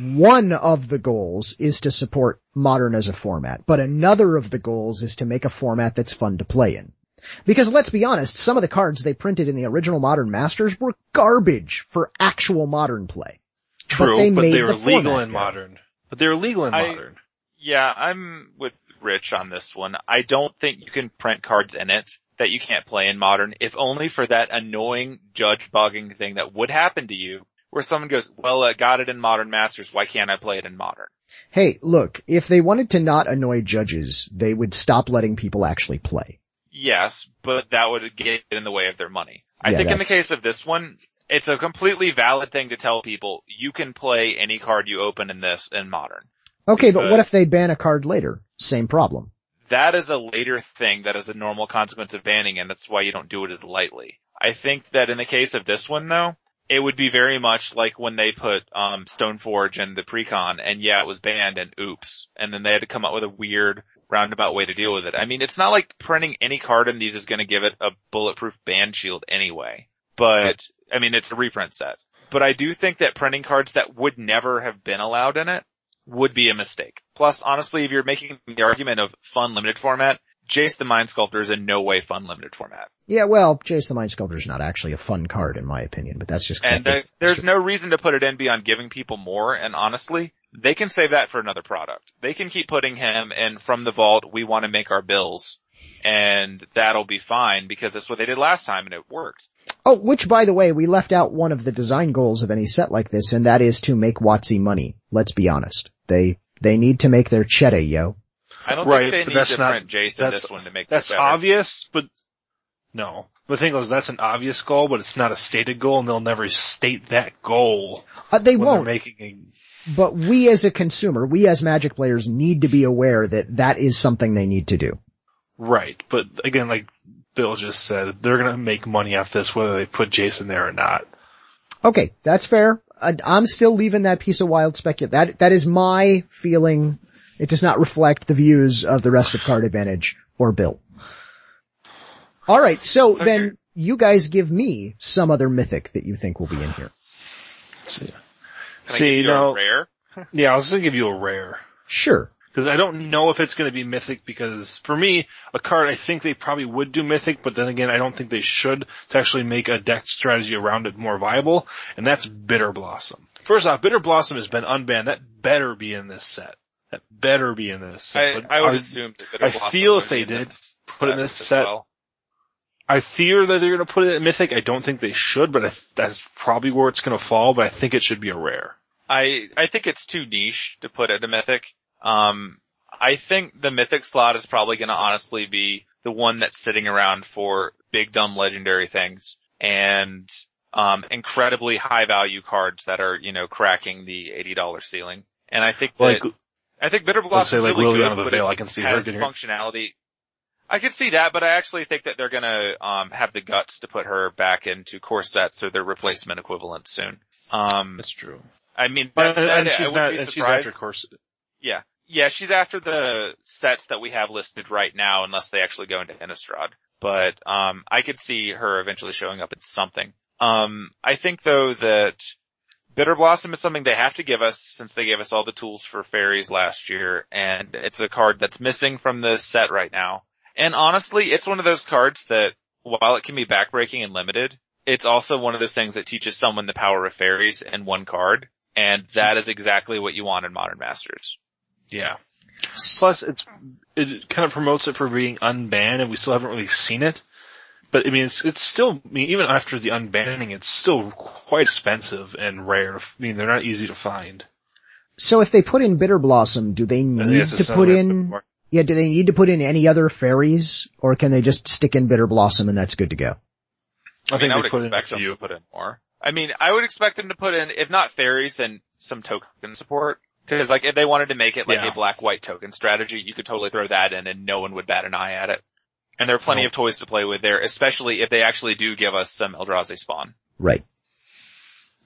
One of the goals is to support modern as a format, but another of the goals is to make a format that's fun to play in. Because let's be honest, some of the cards they printed in the original Modern Masters were garbage for actual modern play. True, they but made they were the legal in. Modern. But they were legal in I- Modern. Yeah, I'm with Rich on this one. I don't think you can print cards in it that you can't play in modern, if only for that annoying judge bugging thing that would happen to you, where someone goes, well, I got it in modern masters, why can't I play it in modern? Hey, look, if they wanted to not annoy judges, they would stop letting people actually play. Yes, but that would get in the way of their money. I Yeah, think in the case of this one, it's a completely valid thing to tell people, you can play any card you open in this in modern. Okay, but what if they ban a card later? Same problem. that is a later thing that is a normal consequence of banning and that's why you don't do it as lightly. I think that in the case of this one though, it would be very much like when they put um Stoneforge and the precon and yeah, it was banned and oops. And then they had to come up with a weird roundabout way to deal with it. I mean, it's not like printing any card in these is gonna give it a bulletproof band shield anyway. But, I mean, it's a reprint set. But I do think that printing cards that would never have been allowed in it would be a mistake. Plus, honestly, if you're making the argument of fun limited format, Jace the Mind Sculptor is in no way fun limited format. Yeah, well, Jace the Mind Sculptor is not actually a fun card in my opinion, but that's just. And uh, think- there's no reason to put it in beyond giving people more, and honestly, they can save that for another product. They can keep putting him in from the vault, we want to make our bills, and that'll be fine because that's what they did last time and it worked. Oh, which by the way, we left out one of the design goals of any set like this, and that is to make WotC money. Let's be honest. They, they need to make their cheddar, yo. I don't Right, think they need that's to print Jace in that's- this one to make That's obvious, but no. The thing is, that's an obvious goal, but it's not a stated goal, and they'll never state that goal Uh, they when won't, they're making a. but we as a consumer, we as Magic players need to be aware that that is something they need to do. Right, but again, like Bill just said, they're gonna make money off this whether they put Jace in there or not. Okay, that's fair. I, I'm still leaving that piece of wild speculation. That, that is my feeling. It does not reflect the views of the rest of Card Advantage or Bill. Alright, so, So then you guys give me some other mythic that you think will be in here. Let's see. Can I See, give you no- a rare? Yeah, I was gonna give you a rare. Sure. Because I don't know if it's going to be mythic because for me, a card I think they probably would do mythic, but then again, I don't think they should to actually make a deck strategy around it more viable, and that's Bitterblossom. First off, Bitterblossom has been unbanned. That better be in this set. That better be in this set. I, I would I- assume that Bitter I feel would if they be in did put it in this set, well. I fear that they're going to put it in mythic. I don't think they should, but I, that's probably where it's going to fall, but I think it should be a rare. I I think it's too niche to put it a mythic. Um, I think the mythic slot is probably going to honestly be the one that's sitting around for big dumb legendary things and um incredibly high value cards that are you know cracking the eighty dollar ceiling. And I think that Like, I think Bitterblossom like, is really good, the but Veil, I can see her getting- functionality. I can see that, but I actually think that they're gonna um have the guts to put her back into core sets or their replacement equivalent soon. Um, that's true. I mean, But, that said, and she's wouldn't not, be and she's after course. Yeah. Yeah, she's after the sets that we have listed right now unless they actually go into Innistrad. But, um, I could see her eventually showing up in something. Um, I think though that Bitterblossom is something they have to give us since they gave us all the tools for fairies last year and it's a card that's missing from the set right now. And honestly, it's one of those cards that while it can be backbreaking and limited, it's also one of those things that teaches someone the power of fairies in one card. And that is exactly what you want in Modern Masters. Yeah. Plus, it's it kind of promotes it for being unbanned, and we still haven't really seen it. But I mean, it's it's still I mean, even after the unbanning, it's still quite expensive and rare. I mean, they're not easy to find. So if they put in Bitterblossom, do they need to put in, put yeah, do they need to put in any other fairies or can they just stick in Bitterblossom and that's good to go? I, I, think mean, I they would put in expect them to put in more. I mean, I would expect them to put in, if not fairies, then some token support. Cause like if they wanted to make it like Yeah. a black-white token strategy, you could totally throw that in and no one would bat an eye at it. And there are plenty Nope. of toys to play with there, especially if they actually do give us some Eldrazi spawn. Right.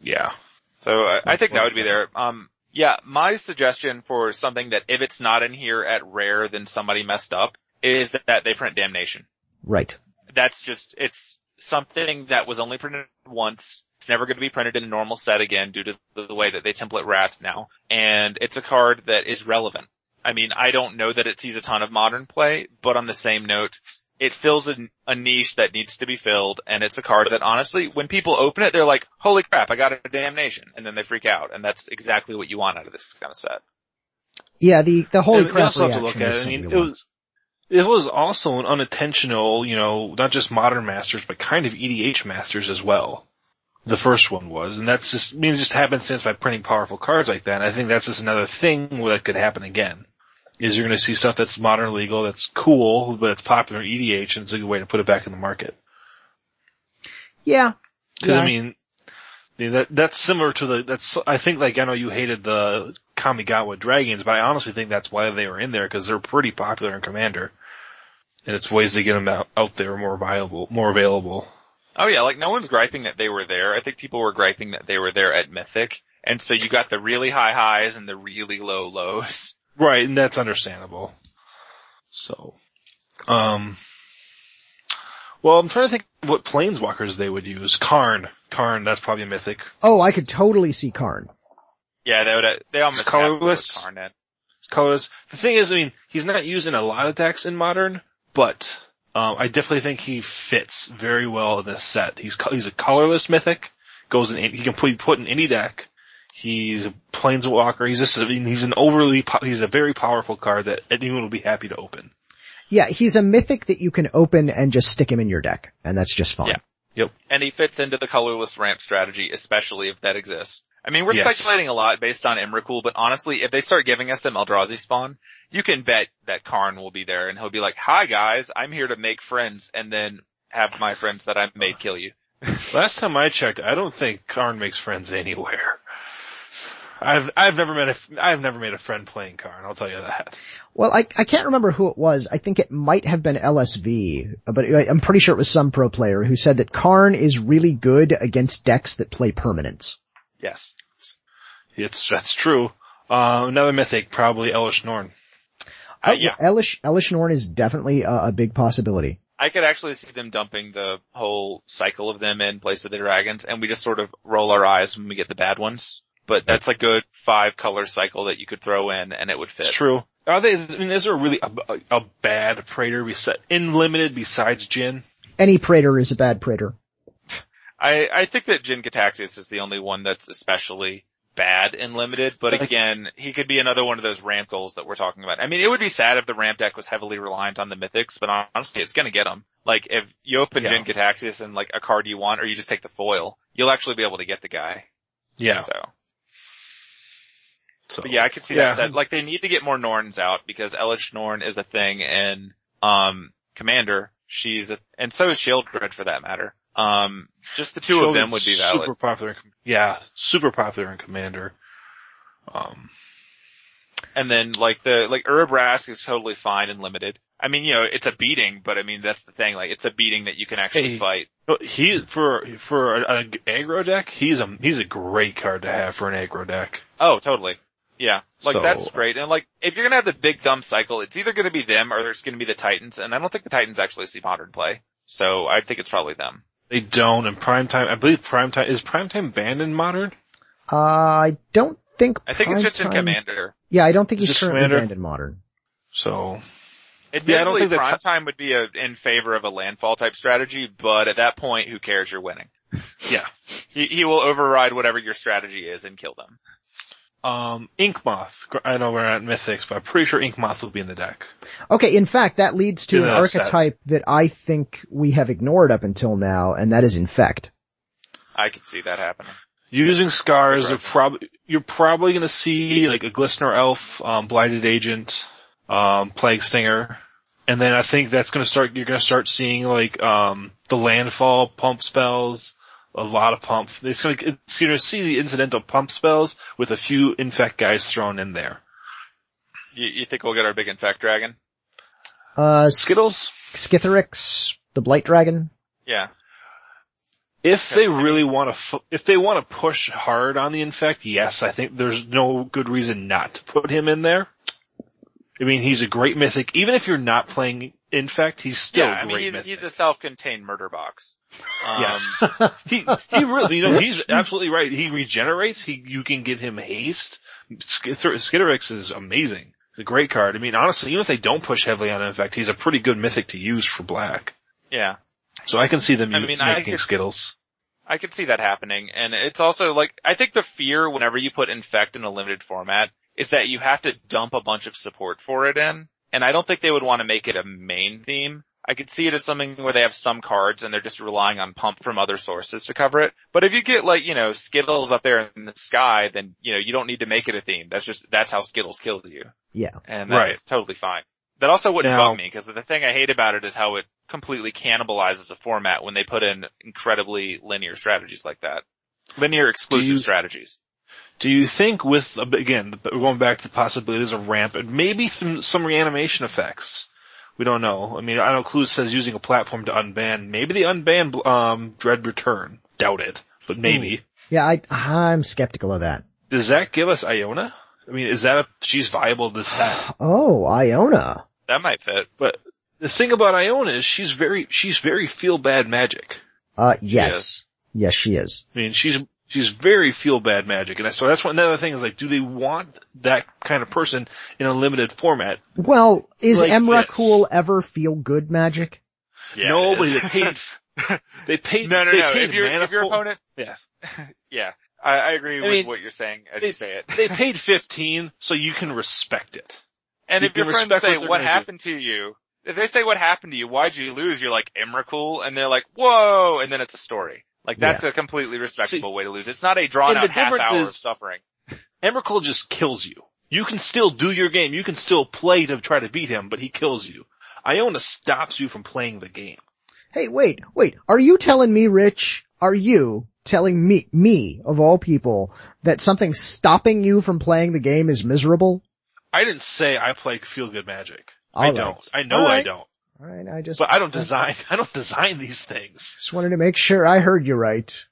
Yeah. So uh, I think that would be there. Um, yeah, my suggestion for something that if it's not in here at rare, then somebody messed up, is that they print Damnation. Right. that's just, it's something that was only printed once. It's never going to be printed in a normal set again due to the, way that they template Wrath now. And it's a card that is relevant. I mean, I don't know that it sees a ton of modern play, but on the same note, it fills a, a niche that needs to be filled, and it's a card that honestly, when people open it, they're like, holy crap, I got a damnation, and then they freak out, and that's exactly what you want out of this kind of set. Yeah, the, the holy And crap also have to reaction look at it. I mean, it was it was also an unintentional, you know, not just modern masters, but kind of EDH masters as well. The first one was, and that's just I mean, it just happenstance by printing powerful cards like that. And I think that's just another thing that could happen again. Is you're going to see stuff that's modern legal, that's cool, but it's popular in EDH, and it's a good way to put it back in the market. Yeah. Because Yeah. I mean, I mean, that that's similar to the that's I think like I know you hated the Kamigawa Dragons, but I honestly think that's why they were in there because they're pretty popular in Commander, and it's ways to get them out, out there more viable, more available. Oh yeah, like no one's griping that they were there. I think people were griping that they were there at Mythic. And so you got the really high highs and the really low lows. Right, and that's understandable. So, um, well, I'm trying to think what planeswalkers they would use. Karn, Karn, that's probably a mythic. Oh, I could totally see Karn. Yeah, they would, they almost It's have to put colorless. Karn in. colors. The thing is, I mean, he's not used in a lot of decks in modern, but um, I definitely think he fits very well in this set. He's co- he's a colorless mythic, goes in he can be put in any deck. He's a planeswalker. He's just I mean, he's an overly po- he's a very powerful card that anyone will be happy to open. Yeah, he's a mythic that you can open and just stick him in your deck, and that's just fine. Yeah. And he fits into the colorless ramp strategy, especially if that exists. I mean, we're Yes. speculating a lot based on Emrakul, but honestly, if they start giving us them Eldrazi spawn, you can bet that Karn will be there and he'll be like, hi guys, I'm here to make friends and then have my friends that I made kill you. Last time I checked, I don't think Karn makes friends anywhere. I've I've never met a I've never made a friend playing Karn. I'll tell you that. Well, I, I can't remember who it was. I think it might have been LSV, but I- I'm pretty sure it was some pro player who said that Karn is really good against decks that play permanents. Yes. It's that's true. Uh, another mythic, probably Elesh Norn. Uh, yeah. Elesh, Elesh Norn is definitely a, a big possibility. I could actually see them dumping the whole cycle of them in place of the dragons and we just sort of roll our eyes when we get the bad ones. But that's a good five color cycle that you could throw in and it would fit. It's true. Are they? I mean, is there really a, a, a bad Praetor besi- in limited besides Jin? Any Praetor is a bad Praetor. I, I think that Jin Gitaxias is the only one that's especially bad in limited, but again, he could be another one of those ramp goals that we're talking about. I mean, it would be sad if the ramp deck was heavily reliant on the mythics, but honestly, it's gonna get them. Like, if you open Yeah. Jin Gitaxias and like a card you want, or you just take the foil, you'll actually be able to get the guy. Yeah. So, So but yeah, I could see yeah. that set. Like, they need to get more Norns out because Elesh Norn is a thing in, um, Commander. She's a, and so is Sheoldred for that matter. Um, just the two of them would be valid. Super popular. in Yeah, super popular in Commander. Um, And then like the, like Urabrask is totally fine and limited. I mean, you know, it's a beating, but I mean, that's the thing, like it's a beating that you can actually Hey. fight. he for for an aggro deck, he's a he's a great card to have for an aggro deck. Oh, totally. Yeah. Like So- that's great. And like, if you're gonna have the big dumb cycle, it's either gonna be them or it's gonna be the Titans, and I don't think the Titans actually see modern play. So I think it's probably them. They don't in prime time. I believe prime time is prime time banned in modern. Uh, I don't think. I think it's just in Commander. Yeah, I don't think he's Just currently Commander? banned in Modern. So Admittedly, Yeah, I don't think that- prime time would be a, in favor of a landfall type strategy, but at that point, who cares? You're winning. yeah. He, he will override whatever your strategy is and kill them. Um, Inkmoth. I know we're at Mythics, but I'm pretty sure Inkmoth will be in the deck. Okay, in fact, that leads to an Yeah, that's- archetype that I think we have ignored up until now, and that is Infect. I could see that happening. Using scars, you're Right. probably you're probably gonna see like a Glistener Elf, um, Blighted Agent, um, Plague Stinger, and then I think that's gonna start. You're gonna start seeing like um the landfall pump spells, a lot of pump. It's gonna it's gonna see the incidental pump spells with a few infect guys thrown in there. You, you think we'll get our big infect dragon? Uh, Skittles. Skithiryx, the Blight Dragon. Yeah. If they really want to, if they want to push hard on the infect, yes, I think there's no good reason not to put him in there. I mean, he's a great mythic. Even if you're not playing infect, he's still yeah, I mean, he's, he's a self-contained murder box. Um, yes, he he really, you know, he's absolutely right. He regenerates. He you can get him haste. Skithiryx is amazing. It's a great card. I mean, honestly, even if they don't push heavily on infect, he's a pretty good mythic to use for black. Yeah. So I can see them I mean, I making could- Skittles. I could see that happening. And it's also like, I think the fear whenever you put infect in a limited format is that you have to dump a bunch of support for it in. And I don't think they would want to make it a main theme. I could see it as something where they have some cards and they're just relying on pump from other sources to cover it. But if you get like, you know, Skittles up there in the sky, then, you know, you don't need to make it a theme. That's just, that's how Skittles kills you. Yeah. And that's Right. totally fine. That also wouldn't Now- bug me because the thing I hate about it is how it completely cannibalizes a format when they put in incredibly linear strategies like that. Linear exclusive you- strategies. Do you think with, again, we're going back to the possibilities of ramp and maybe some, some reanimation effects? We don't know. I mean, I know Cluze is using a platform to unban. Maybe the unban, um, Dread Return. Doubt it, but maybe. Yeah, I, I'm skeptical of that. Does that give us Iona? I mean, is that a, she's viable to set? Oh, Iona. That might fit. But the thing about Iona is she's very, she's very feel bad magic. Uh, yes. Yes, she is. I mean, she's, she's very feel bad magic. And so that's one, another thing is like, do they want that kind of person in a limited format? Well, is Like Emra this. cool ever feel good magic? Yeah. no, but they paid, they paid, no, no, they no. paid If your, if your opponent, yeah. yeah. I, I agree I with mean, what you're saying as they- you say it. they paid 15 so you can respect it. And you if your friends say, what what gonna do." happened to you? If they say what happened to you, why'd you lose? You're like, Emrakul? And they're like, whoa! And then it's a story. Like that's a completely respectable way to lose. It's not a drawn and out the half difference hour of is- suffering. Emrakul just kills you. You can still do your game. You can still play to try to beat him, but he kills you. Iona stops you from playing the game. Hey, wait, wait. Are you telling me, Rich? Are you telling me, me of all people, that something stopping you from playing the game is miserable? I didn't say I play feel good magic. All I right. don't. I know All I don't. Alright, I just, But I don't design, I don't design these things. just wanted to make sure I heard you right.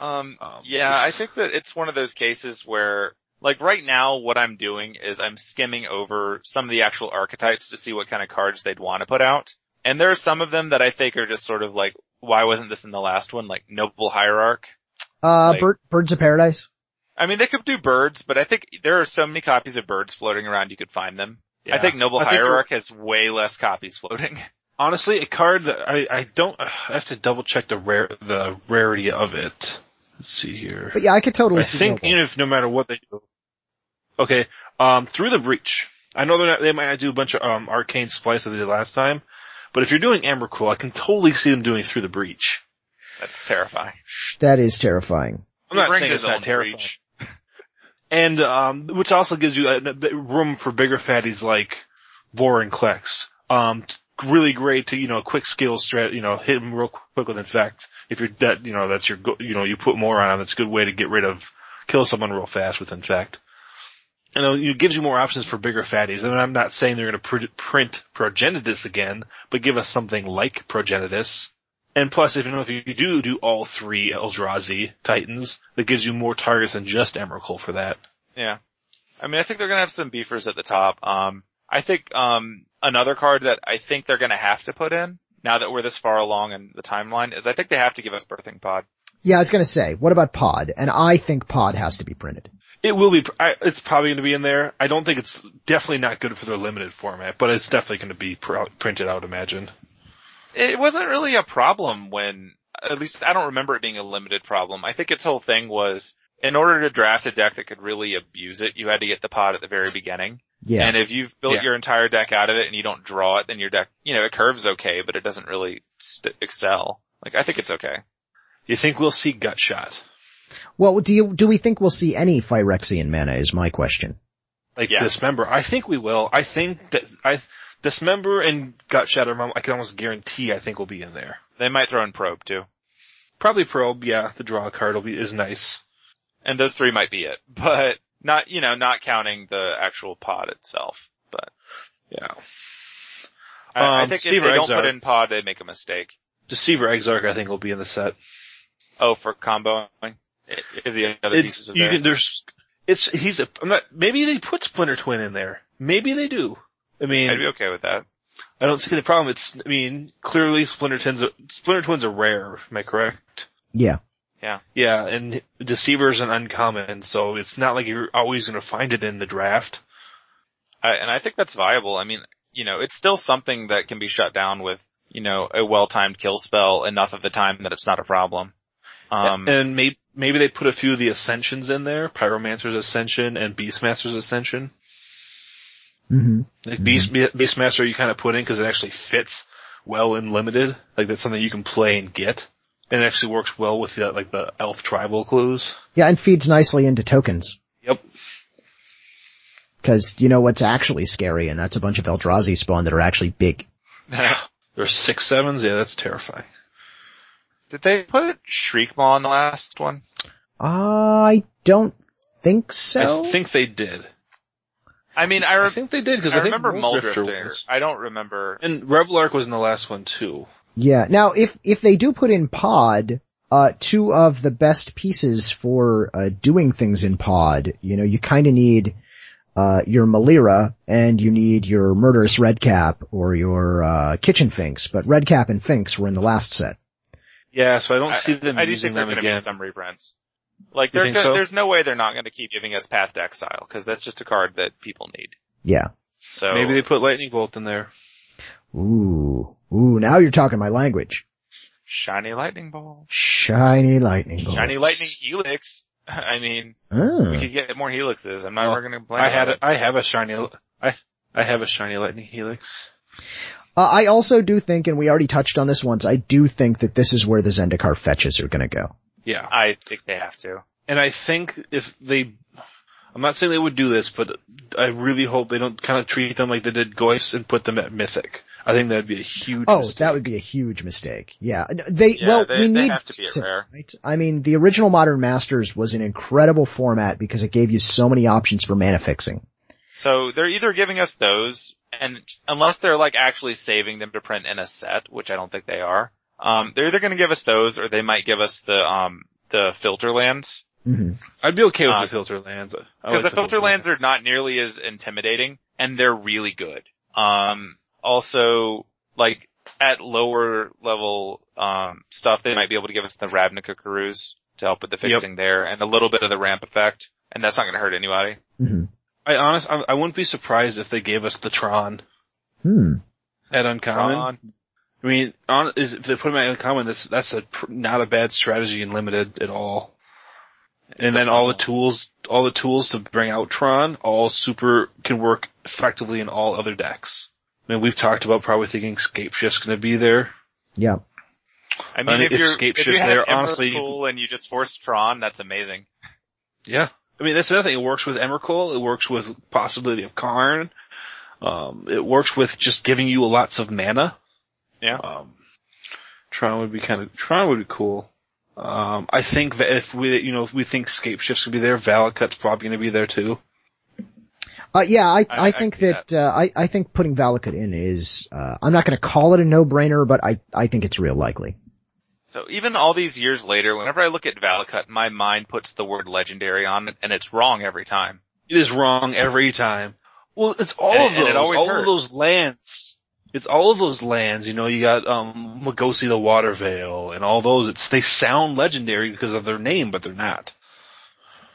Um, Um, yeah, I think that it's one of those cases where, like right now, what I'm doing is I'm skimming over some of the actual archetypes to see what kind of cards they'd want to put out. And there are some of them that I think are just sort of like, why wasn't this in the last one? Like Noble Hierarch. Uh, Like- Bird, Birds of Paradise? I mean, they could do birds, but I think there are so many copies of birds floating around you could find them. I think Noble I think Hierarch has way less copies floating. Honestly, a card that I, I don't, I have to double check the rare, the rarity of it. Let's see here. But yeah, I could totally I see think Noble. even if no matter what they do. Okay, um, through the breach. I know they're not, they might not do a bunch of um, arcane splice that they did last time, but if you're doing Emrakul, I can totally see them doing through the breach. That's terrifying. That is terrifying. I'm not He brings saying his it's not terrifying. breach. And um, which also gives you a, a room for bigger fatties like Vorinclex. Um, t- really great to you know quick skill strat. You know, hit them real quick with infect. If you're that you know that's your go- you know you put more on them, that's a good way to get rid of kill someone real fast with infect. And it gives you more options for bigger fatties. And I'm not saying they're going to pr- print Progenitus again, but give us something like Progenitus. And plus, if you know, if you do do all three Eldrazi Titans, that gives you more targets than just Emrakul for that. Yeah. I mean, I think they're gonna have some beefers at the top. Um, I think, um, another card that I think they're gonna have to put in, now that we're this far along in the timeline, is I think they have to give us Birthing Pod. Yeah, I was gonna say, what about Pod? And I think Pod has to be printed. It will be, I, it's probably going to be in there. I don't think it's definitely not good for their limited format, but it's definitely going to be pr- printed, I would imagine. It wasn't really a problem when, at least I don't remember it being a limited problem. I think its whole thing was, in order to draft a deck that could really abuse it, you had to get the pod at the very beginning. Yeah. And if you've built Yeah. your entire deck out of it and you don't draw it, then your deck, you know, it curves okay, but it doesn't really st- excel. Like, I think it's okay. You think we'll see Gut Shot? well, do you, do we think we'll see any Phyrexian mana is my question. Like Yeah. Dismember? I think we will. I think that, I, Dismember and Gut are, I can almost guarantee I think will be in there. They might throw in Probe too. Probably Probe, yeah, the draw card will be, is nice. And those three might be it, but not, you know, not counting the actual pod itself. But Yeah. I, I Um, think if Seaver they don't Exarch. put in pod, they make a mistake. Deceiver Exarch I think will be in the set. Oh, for comboing? If the other It's, pieces are you there. can, there's, it's, he's a, I'm not, maybe they put Splinter Twin in there. Maybe they do. I mean, I'd be okay with that. I don't see the problem. It's, I mean, clearly Splinter Twins, are, Splinter Twins are rare. Am I correct? Yeah. Yeah. Yeah, and Deceiver's an uncommon, so it's not like you're always gonna find it in the draft. I, and I think that's viable. I mean, you know, it's still something that can be shut down with, you know, a well-timed kill spell enough of the time that it's not a problem. Um, and maybe, maybe they put a few of the Ascensions in there, Pyromancer's Ascension and Beastmaster's Ascension. Hmm Like Beast, Beastmaster you kind of put in because it actually fits well in limited. Like that's something you can play and get. And it actually works well with the, like the elf tribal clues. Yeah, and feeds nicely into tokens. Yep. Cause you know what's actually scary, and that's a bunch of Eldrazi spawn that are actually big. There's six sevens. Yeah, that's terrifying. did they put Shriekmaw in the last one? I don't think so. I think they did. I mean, I, I think they did because I I, think remember Mulldrifter Muldrifter. was. I don't remember. And Reveillark was in the last one too. Yeah. Now, if if they do put in Pod, uh, two of the best pieces for uh, doing things in Pod, you know, you kind of need uh, your Melira and you need your Murderous Redcap or your uh, Kitchen Finks. But Redcap and Finks were in the last set. Yeah, so I don't I, see them I do using think there are them going to again. be some reprints. Like, they're think go- so? there's no way they're not going to keep giving us Path to Exile, because that's just a card that people need. Yeah. So Maybe they put Lightning Bolt in there. Ooh. Ooh. Now you're talking my language. shiny lightning ball, Shiny lightning bolts. shiny lightning helix. I mean, Ah. we could get more helixes. I'm not Well, ever going to complain. I had about a, I have a shiny I I have a shiny Lightning Helix. Uh, I also do think, and we already touched on this once, I do think that this is where the Zendikar fetches are gonna go. Yeah. I think they have to. And I think if they, I'm not saying they would do this, but I really hope they don't kind of treat them like they did Goyfs and put them at Mythic. I think that'd be a huge Oh, mistake. that would be a huge mistake. Yeah. They, Yeah, well, they- we they need, have to be at rare. right? I mean, the original Modern Masters was an incredible format because it gave you so many options for mana fixing. So they're either giving us those, and unless they're like actually saving them to print in a set, which I don't think they are, um, they're either going to give us those, or they might give us the um the filter lands. hmm I'd be okay with Uh, the filter lands. Because like the filter lands are not nearly as intimidating, and they're really good. Um, also, like, at lower level, um, stuff, they might be able to give us the Ravnica Karoos to help with the Yep. fixing there, and a little bit of the ramp effect, and that's not gonna hurt anybody. hmm I honestly, I, I wouldn't be surprised if they gave us the Tron Hmm. at Uncommon. Tron. I mean, on, is, if they put them at Uncommon, that's, that's a, pr- not a bad strategy in Limited at all. And then all the tools, all the tools to bring out Tron, all super, can work effectively in all other decks. I mean, we've talked about probably thinking Scapeshift's gonna be there. Yeah. I mean, And if, if you're, Scape if you Shift's there, Ember honestly, you- Pool and you just force Tron, that's amazing. Yeah. I mean, that's another thing. It works with Emrakul. It works with possibility of Karn. Um, it works with just giving you lots of mana. Yeah. Um, Tron would be kind of, Tron would be cool. Um, I think that if we, you know, if we think Scapeshift's gonna be there, Valakut's probably gonna be there too. Uh, yeah, I, I, I- I think see that, uh, I, I think putting Valakut in is, uh, I'm not gonna call it a no-brainer, but I, I think it's real likely. So even all these years later, whenever I look at Valakut, my mind puts the word legendary on it, and it's wrong every time. It is wrong every time. Well, it's all And- of and those, it always all hurts. of those lands. It's all of those lands, you know, you got, um, Magosi the Waterveil and all those. It's, they sound legendary because of their name, but they're not.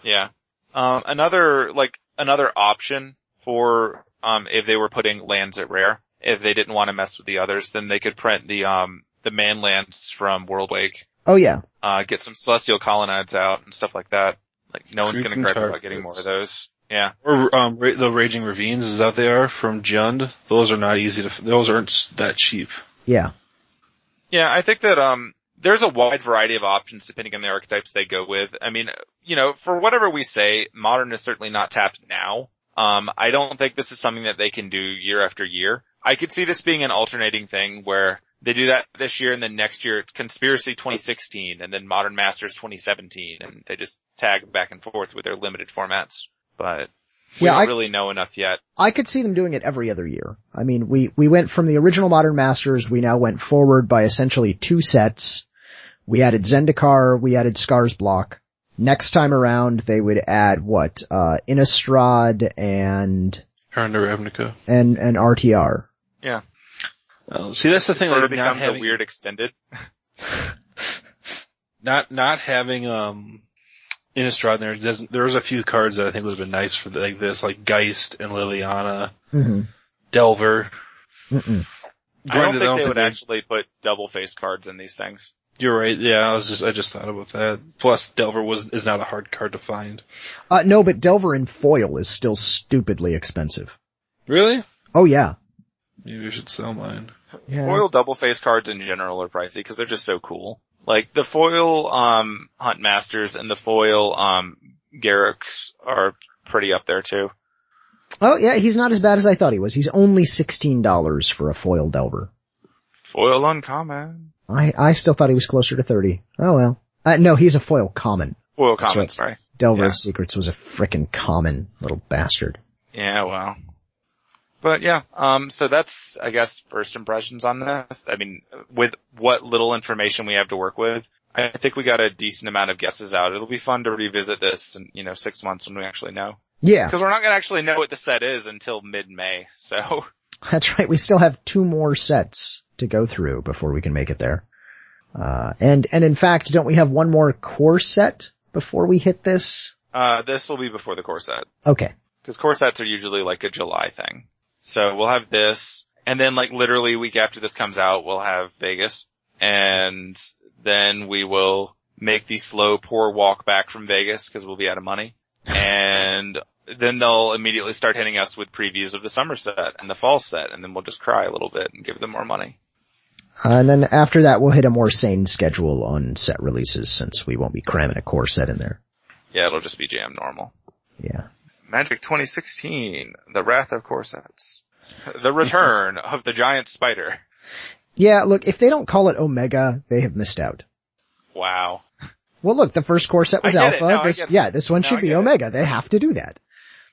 Yeah. Um, another, like, another option for, um, if they were putting lands at rare, if they didn't want to mess with the others, then they could print the, um, the man lands from Worldwake, Oh yeah. uh, get some Celestial Colonnades out and stuff like that. Like, no one's gonna Creeping gripe about getting more of those. Yeah. Or, um, ra- the Raging Ravines, is that they are from Jund? Those are not easy to, f- those aren't that cheap. Yeah. Yeah, I think that um there's a wide variety of options depending on the archetypes they go with. I mean, you know, for whatever we say, modern is certainly not tapped now. Um I don't think this is something that they can do year after year. I could see this being an alternating thing where they do that this year and then next year it's Conspiracy 2016 and then Modern Masters 2017 and they just tag back and forth with their limited formats. But we Yeah, don't I- really know enough yet. I could see them doing it every other year. I mean, we, we went from the original Modern Masters, we now went forward by essentially two sets. We added Zendikar, we added Scars Block. Next time around, they would add what, uh, Innistrad and, Turn Ravnica. and, and RTR. Yeah. Uh, see, that's the thing, Sort of like not becomes a weird extended. not, not having, um, Innistrad in there doesn't, there's a few cards that I think would have been nice for like this, like Geist and Liliana, Mm-hmm. Delver. Mm-mm. I don't Granted, think they would they- actually put double face cards in these things. You're right. Yeah, I was just I just thought about that. Plus, Delver was is not a hard card to find. Uh, no, but Delver in foil is still stupidly expensive. Really? Oh yeah. Maybe I should sell mine. Yeah. Foil double face cards in general are pricey because they're just so cool. Like the foil um Huntmasters and the foil um Garruks are pretty up there too. Oh yeah, he's not as bad as I thought he was. He's only $16 for a foil Delver. Foil uncommon. I, I still thought he was closer to 30. Oh well. Uh, no, he's a foil common. Foil common, right. sorry. Delver Yeah. of Secrets was a frickin' common little bastard. Yeah, well. But yeah, um, so that's, I guess, first impressions on this. I mean, with what little information we have to work with, I think we got a decent amount of guesses out. It'll be fun to revisit this in, you know, six months when we actually know. Yeah, Because we're not gonna actually know what the set is until mid-May, so. that's right. We still have two more sets to go through before we can make it there. Uh, and, and in fact, don't we have one more core set before we hit this? Uh, this will be before the core set. Okay. Cause core sets are usually like a July thing. So we'll have this, and then like literally a week after this comes out, we'll have Vegas. And then we will make the slow poor walk back from Vegas because we'll be out of money. And then they'll immediately start hitting us with previews of the summer set and the fall set, and then we'll just cry a little bit and give them more money. Uh, and then after that, we'll hit a more sane schedule on set releases since we won't be cramming a core set in there. Yeah, it'll just be jam normal. Yeah. Magic 2016, The Wrath of Corsets. The Return of the Giant Spider. Yeah, look, if they don't call it Omega, they have missed out. Wow. Well, look, the first corset was I get it. Alpha. No, this, yeah, this one No, should be get it. Omega. They have to do that.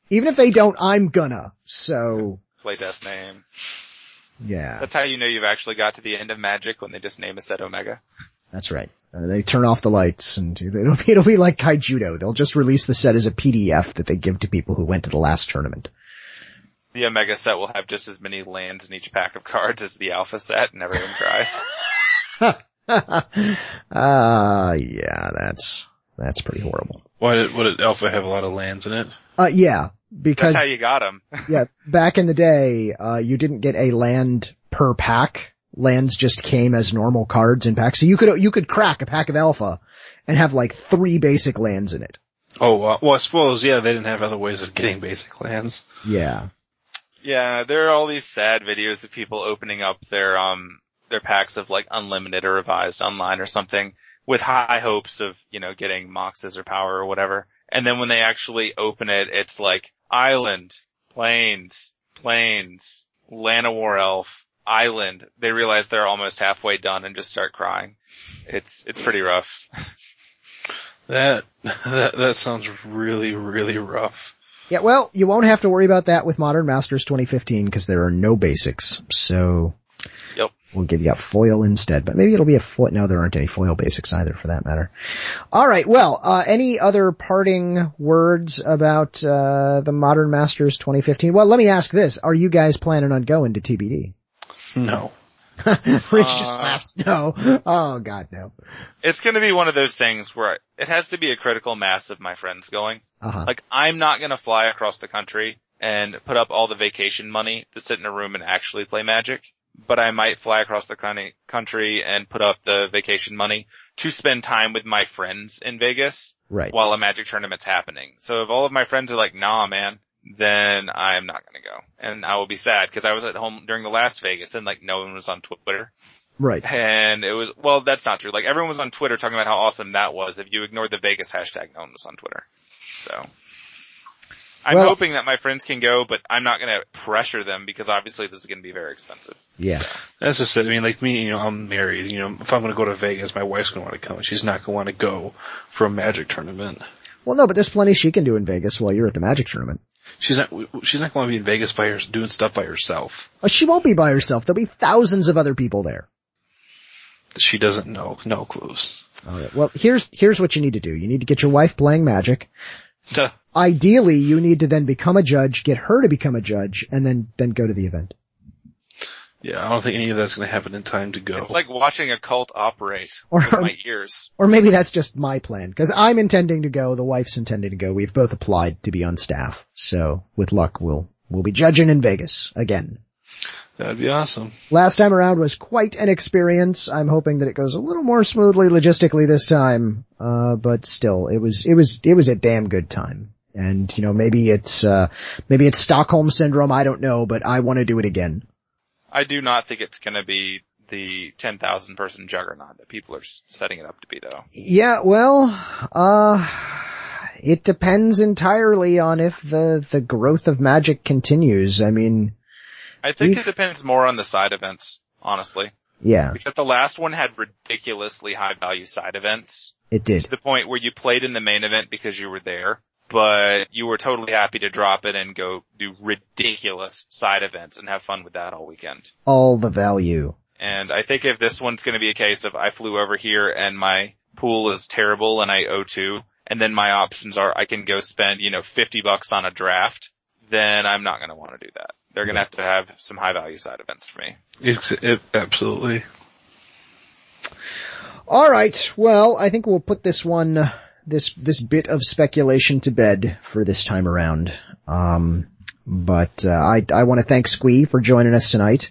Even if they don't, I'm gonna. So, Play death name. yeah, That's how you know you've actually got to the end of Magic when they just name a set Omega. That's right. Uh, they turn off the lights and it'll be, it'll be like Kaijudo. They'll just release the set as a PDF that they give to people who went to the last tournament. The Omega set will have just as many lands in each pack of cards as the Alpha set and everyone cries. Ah, yeah, that's, that's pretty horrible. Why did, what did Alpha have a lot of lands in it? Uh, yeah, because, That's how you got them. yeah, back in the day, uh, you didn't get a land per pack. Lands just came as normal cards in packs. So you could, you could crack a pack of alpha and have like three basic lands in it. Oh, uh, well I suppose, yeah, they didn't have other ways of getting basic lands. Yeah. Yeah, there are all these sad videos of people opening up their um their packs of like unlimited or revised online or something with high hopes of, you know, getting moxes or power or whatever. And then when they actually open it, it's like island, plains, plains, Llanowar elf, island. They realize they're almost halfway done and just start crying. It's it's pretty rough. That, that, that sounds really, really rough. Yeah, well, you won't have to worry about that with Modern Masters 2015 because there are no basics. So Yep. we'll give you a foil instead, but maybe it'll be a foil. No, there aren't any foil basics either for that matter. All right. Well, uh, any other parting words about, uh, the Modern Masters 2015? Well, let me ask this. Are you guys planning on going to TBD? No. Rich just Uh, laughs. No. Oh god, no. It's gonna be one of those things where it has to be a critical mass of my friends going. Uh-huh. Like I'm not gonna fly across the country and put up all the vacation money to sit in a room and actually play Magic, but I might fly across the county- country and put up the vacation money to spend time with my friends in Vegas Right. while a Magic tournament's happening. So if all of my friends are like, nah man, then I'm not gonna go. And I will be sad because I was at home during the last Vegas and like no one was on Twitter. Right. And it was, well, that's not true. Like everyone was on Twitter talking about how awesome that was. If you ignored the Vegas hashtag, no one was on Twitter. So. I'm Well- hoping that my friends can go, but I'm not gonna pressure them because obviously this is gonna be very expensive. Yeah. That's just it. I mean, like me, you know, I'm married. You know, if I'm going to go to Vegas, my wife's going to want to come. She's not going to want to go for a Magic tournament. Well, no, but there's plenty she can do in Vegas while you're at the Magic tournament. She's not. She's not going to be in Vegas by her doing stuff by herself. Uh, She won't be by herself. There'll be thousands of other people there. She doesn't know. No clues. All right. Well, here's here's what you need to do. You need to get your wife playing Magic. Duh. Ideally, you need to then become a judge, get her to become a judge, and then then go to the event. Yeah, I don't think any of that's going to happen in time to go. It's like watching a cult operate Or- with my ears. Or maybe that's just my plan, because I'm intending to go, the wife's intending to go. We've both applied to be on staff, so with luck, we'll we'll be judging in Vegas again. That'd be awesome. Last time around was quite an experience. I'm hoping that it goes a little more smoothly logistically this time. Uh, but still, it was, it was, it was a damn good time. And, you know, maybe it's, uh, maybe it's Stockholm syndrome. I don't know, but I want to do it again. I do not think it's gonna be the 10,000 person juggernaut that people are setting it up to be though. Yeah, well, uh, it depends entirely on if the, the growth of magic continues. I mean, I think We've- it depends more on the side events, honestly. yeah, Because the last one had ridiculously high value side events. it did. to the point where you played in the main event because you were there, but you were totally happy to drop it and go do ridiculous side events and have fun with that all weekend. All the value. And I think if this one's going to be a case of I flew over here and my pool is terrible and I owe two, and then my options are I can go spend, you know, 50 bucks on a draft, then I'm not going to want to do that. They're going to have to have some high value side events for me. It's, it, absolutely. All right. Well, I think we'll put this one, uh, this this bit of speculation to bed for this time around. Um, but uh, I I want to thank Squee for joining us tonight.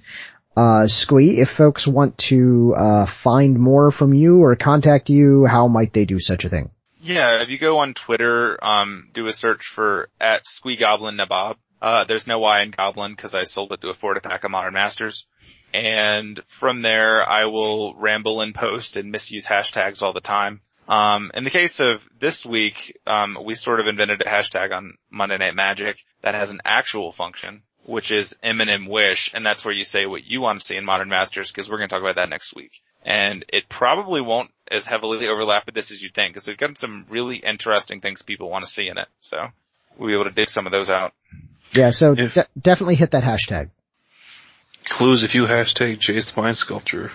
Uh, Squee, if folks want to uh, find more from you or contact you, how might they do such a thing? Yeah, if you go on Twitter, um, do a search for at Squeegoblin Nabob. Uh, there's no Y in Goblin because I sold it to afford a pack of Modern Masters. And from there, I will ramble and post and misuse hashtags all the time. Um, in the case of this week, um, we sort of invented a hashtag on Monday Night Magic that has an actual function, which is Eminem Wish, and that's where you say what you want to see in Modern Masters, because we're going to talk about that next week. And it probably won't as heavily overlap with this as you'd think, because we've got some really interesting things people want to see in it. So we'll be able to dig some of those out. Yeah, so If- de- definitely hit that hashtag. Cluze if you hashtag Jace Mind Sculptor.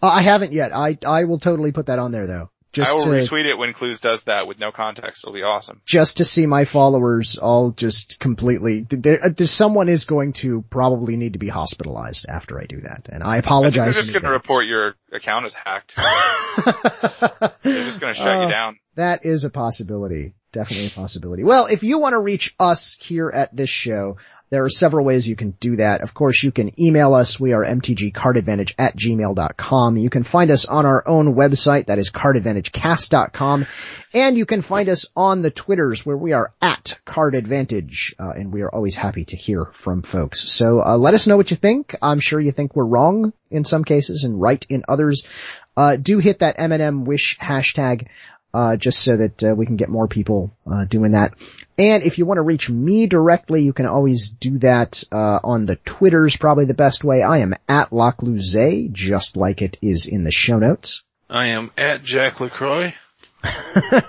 Uh, I haven't yet. I, I will totally put that on there though. Just I will to, retweet it when Cluze does that with no context. It'll be awesome. just to see my followers all just completely, there, uh, there, someone is going to probably need to be hospitalized after I do that. And I I apologize. they're just going to report your account is hacked. They're just going to shut Uh, you down. That is a possibility. Definitely a possibility. Well, if you want to reach us here at this show, there are several ways you can do that. Of course, you can email us. We are mtgcardadvantage at gmail.com. You can find us on our own website. That is cardadvantagecast.com. And you can find us on the Twitters where we are at cardadvantage. Uh, and we are always happy to hear from folks. So, uh, let us know what you think. I'm sure you think we're wrong in some cases and right in others. Uh, do hit that M&M wish hashtag uh, just so that uh, we can get more people uh, doing that. And if you want to reach me directly, you can always do that uh, on the Twitters. Probably the best way. I am at LaCluyze, just like it is in the show notes. I am at Jack LaCroix.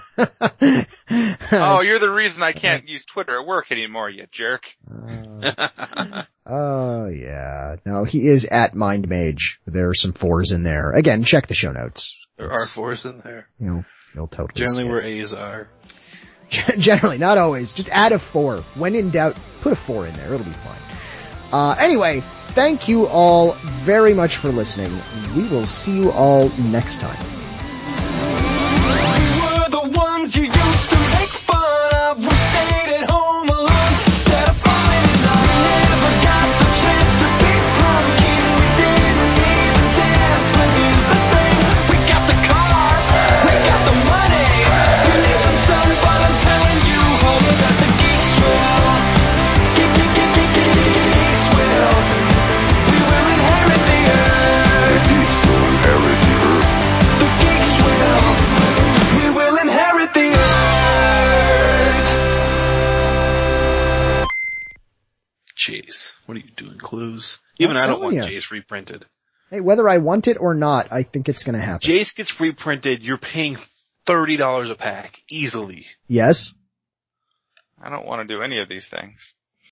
Oh, you're the reason I can't use Twitter at work anymore, you jerk. Oh yeah, no, he is at Mind Mage. There are some fours in there. Again, check the show notes. There are fours in there. You know, you'll totally Generally where A's are. Generally, not always. Just add a four. When in doubt, put a four in there. It'll be fine. Uh, anyway, thank you all very much for listening. We will see you all next time. We doing, Cluze? Even I'm don't want ya. Jace reprinted. Hey, whether I want it or not, I think it's gonna happen. Jace gets reprinted, you're paying $30 a pack. Easily. yes? I don't want to do any of these things.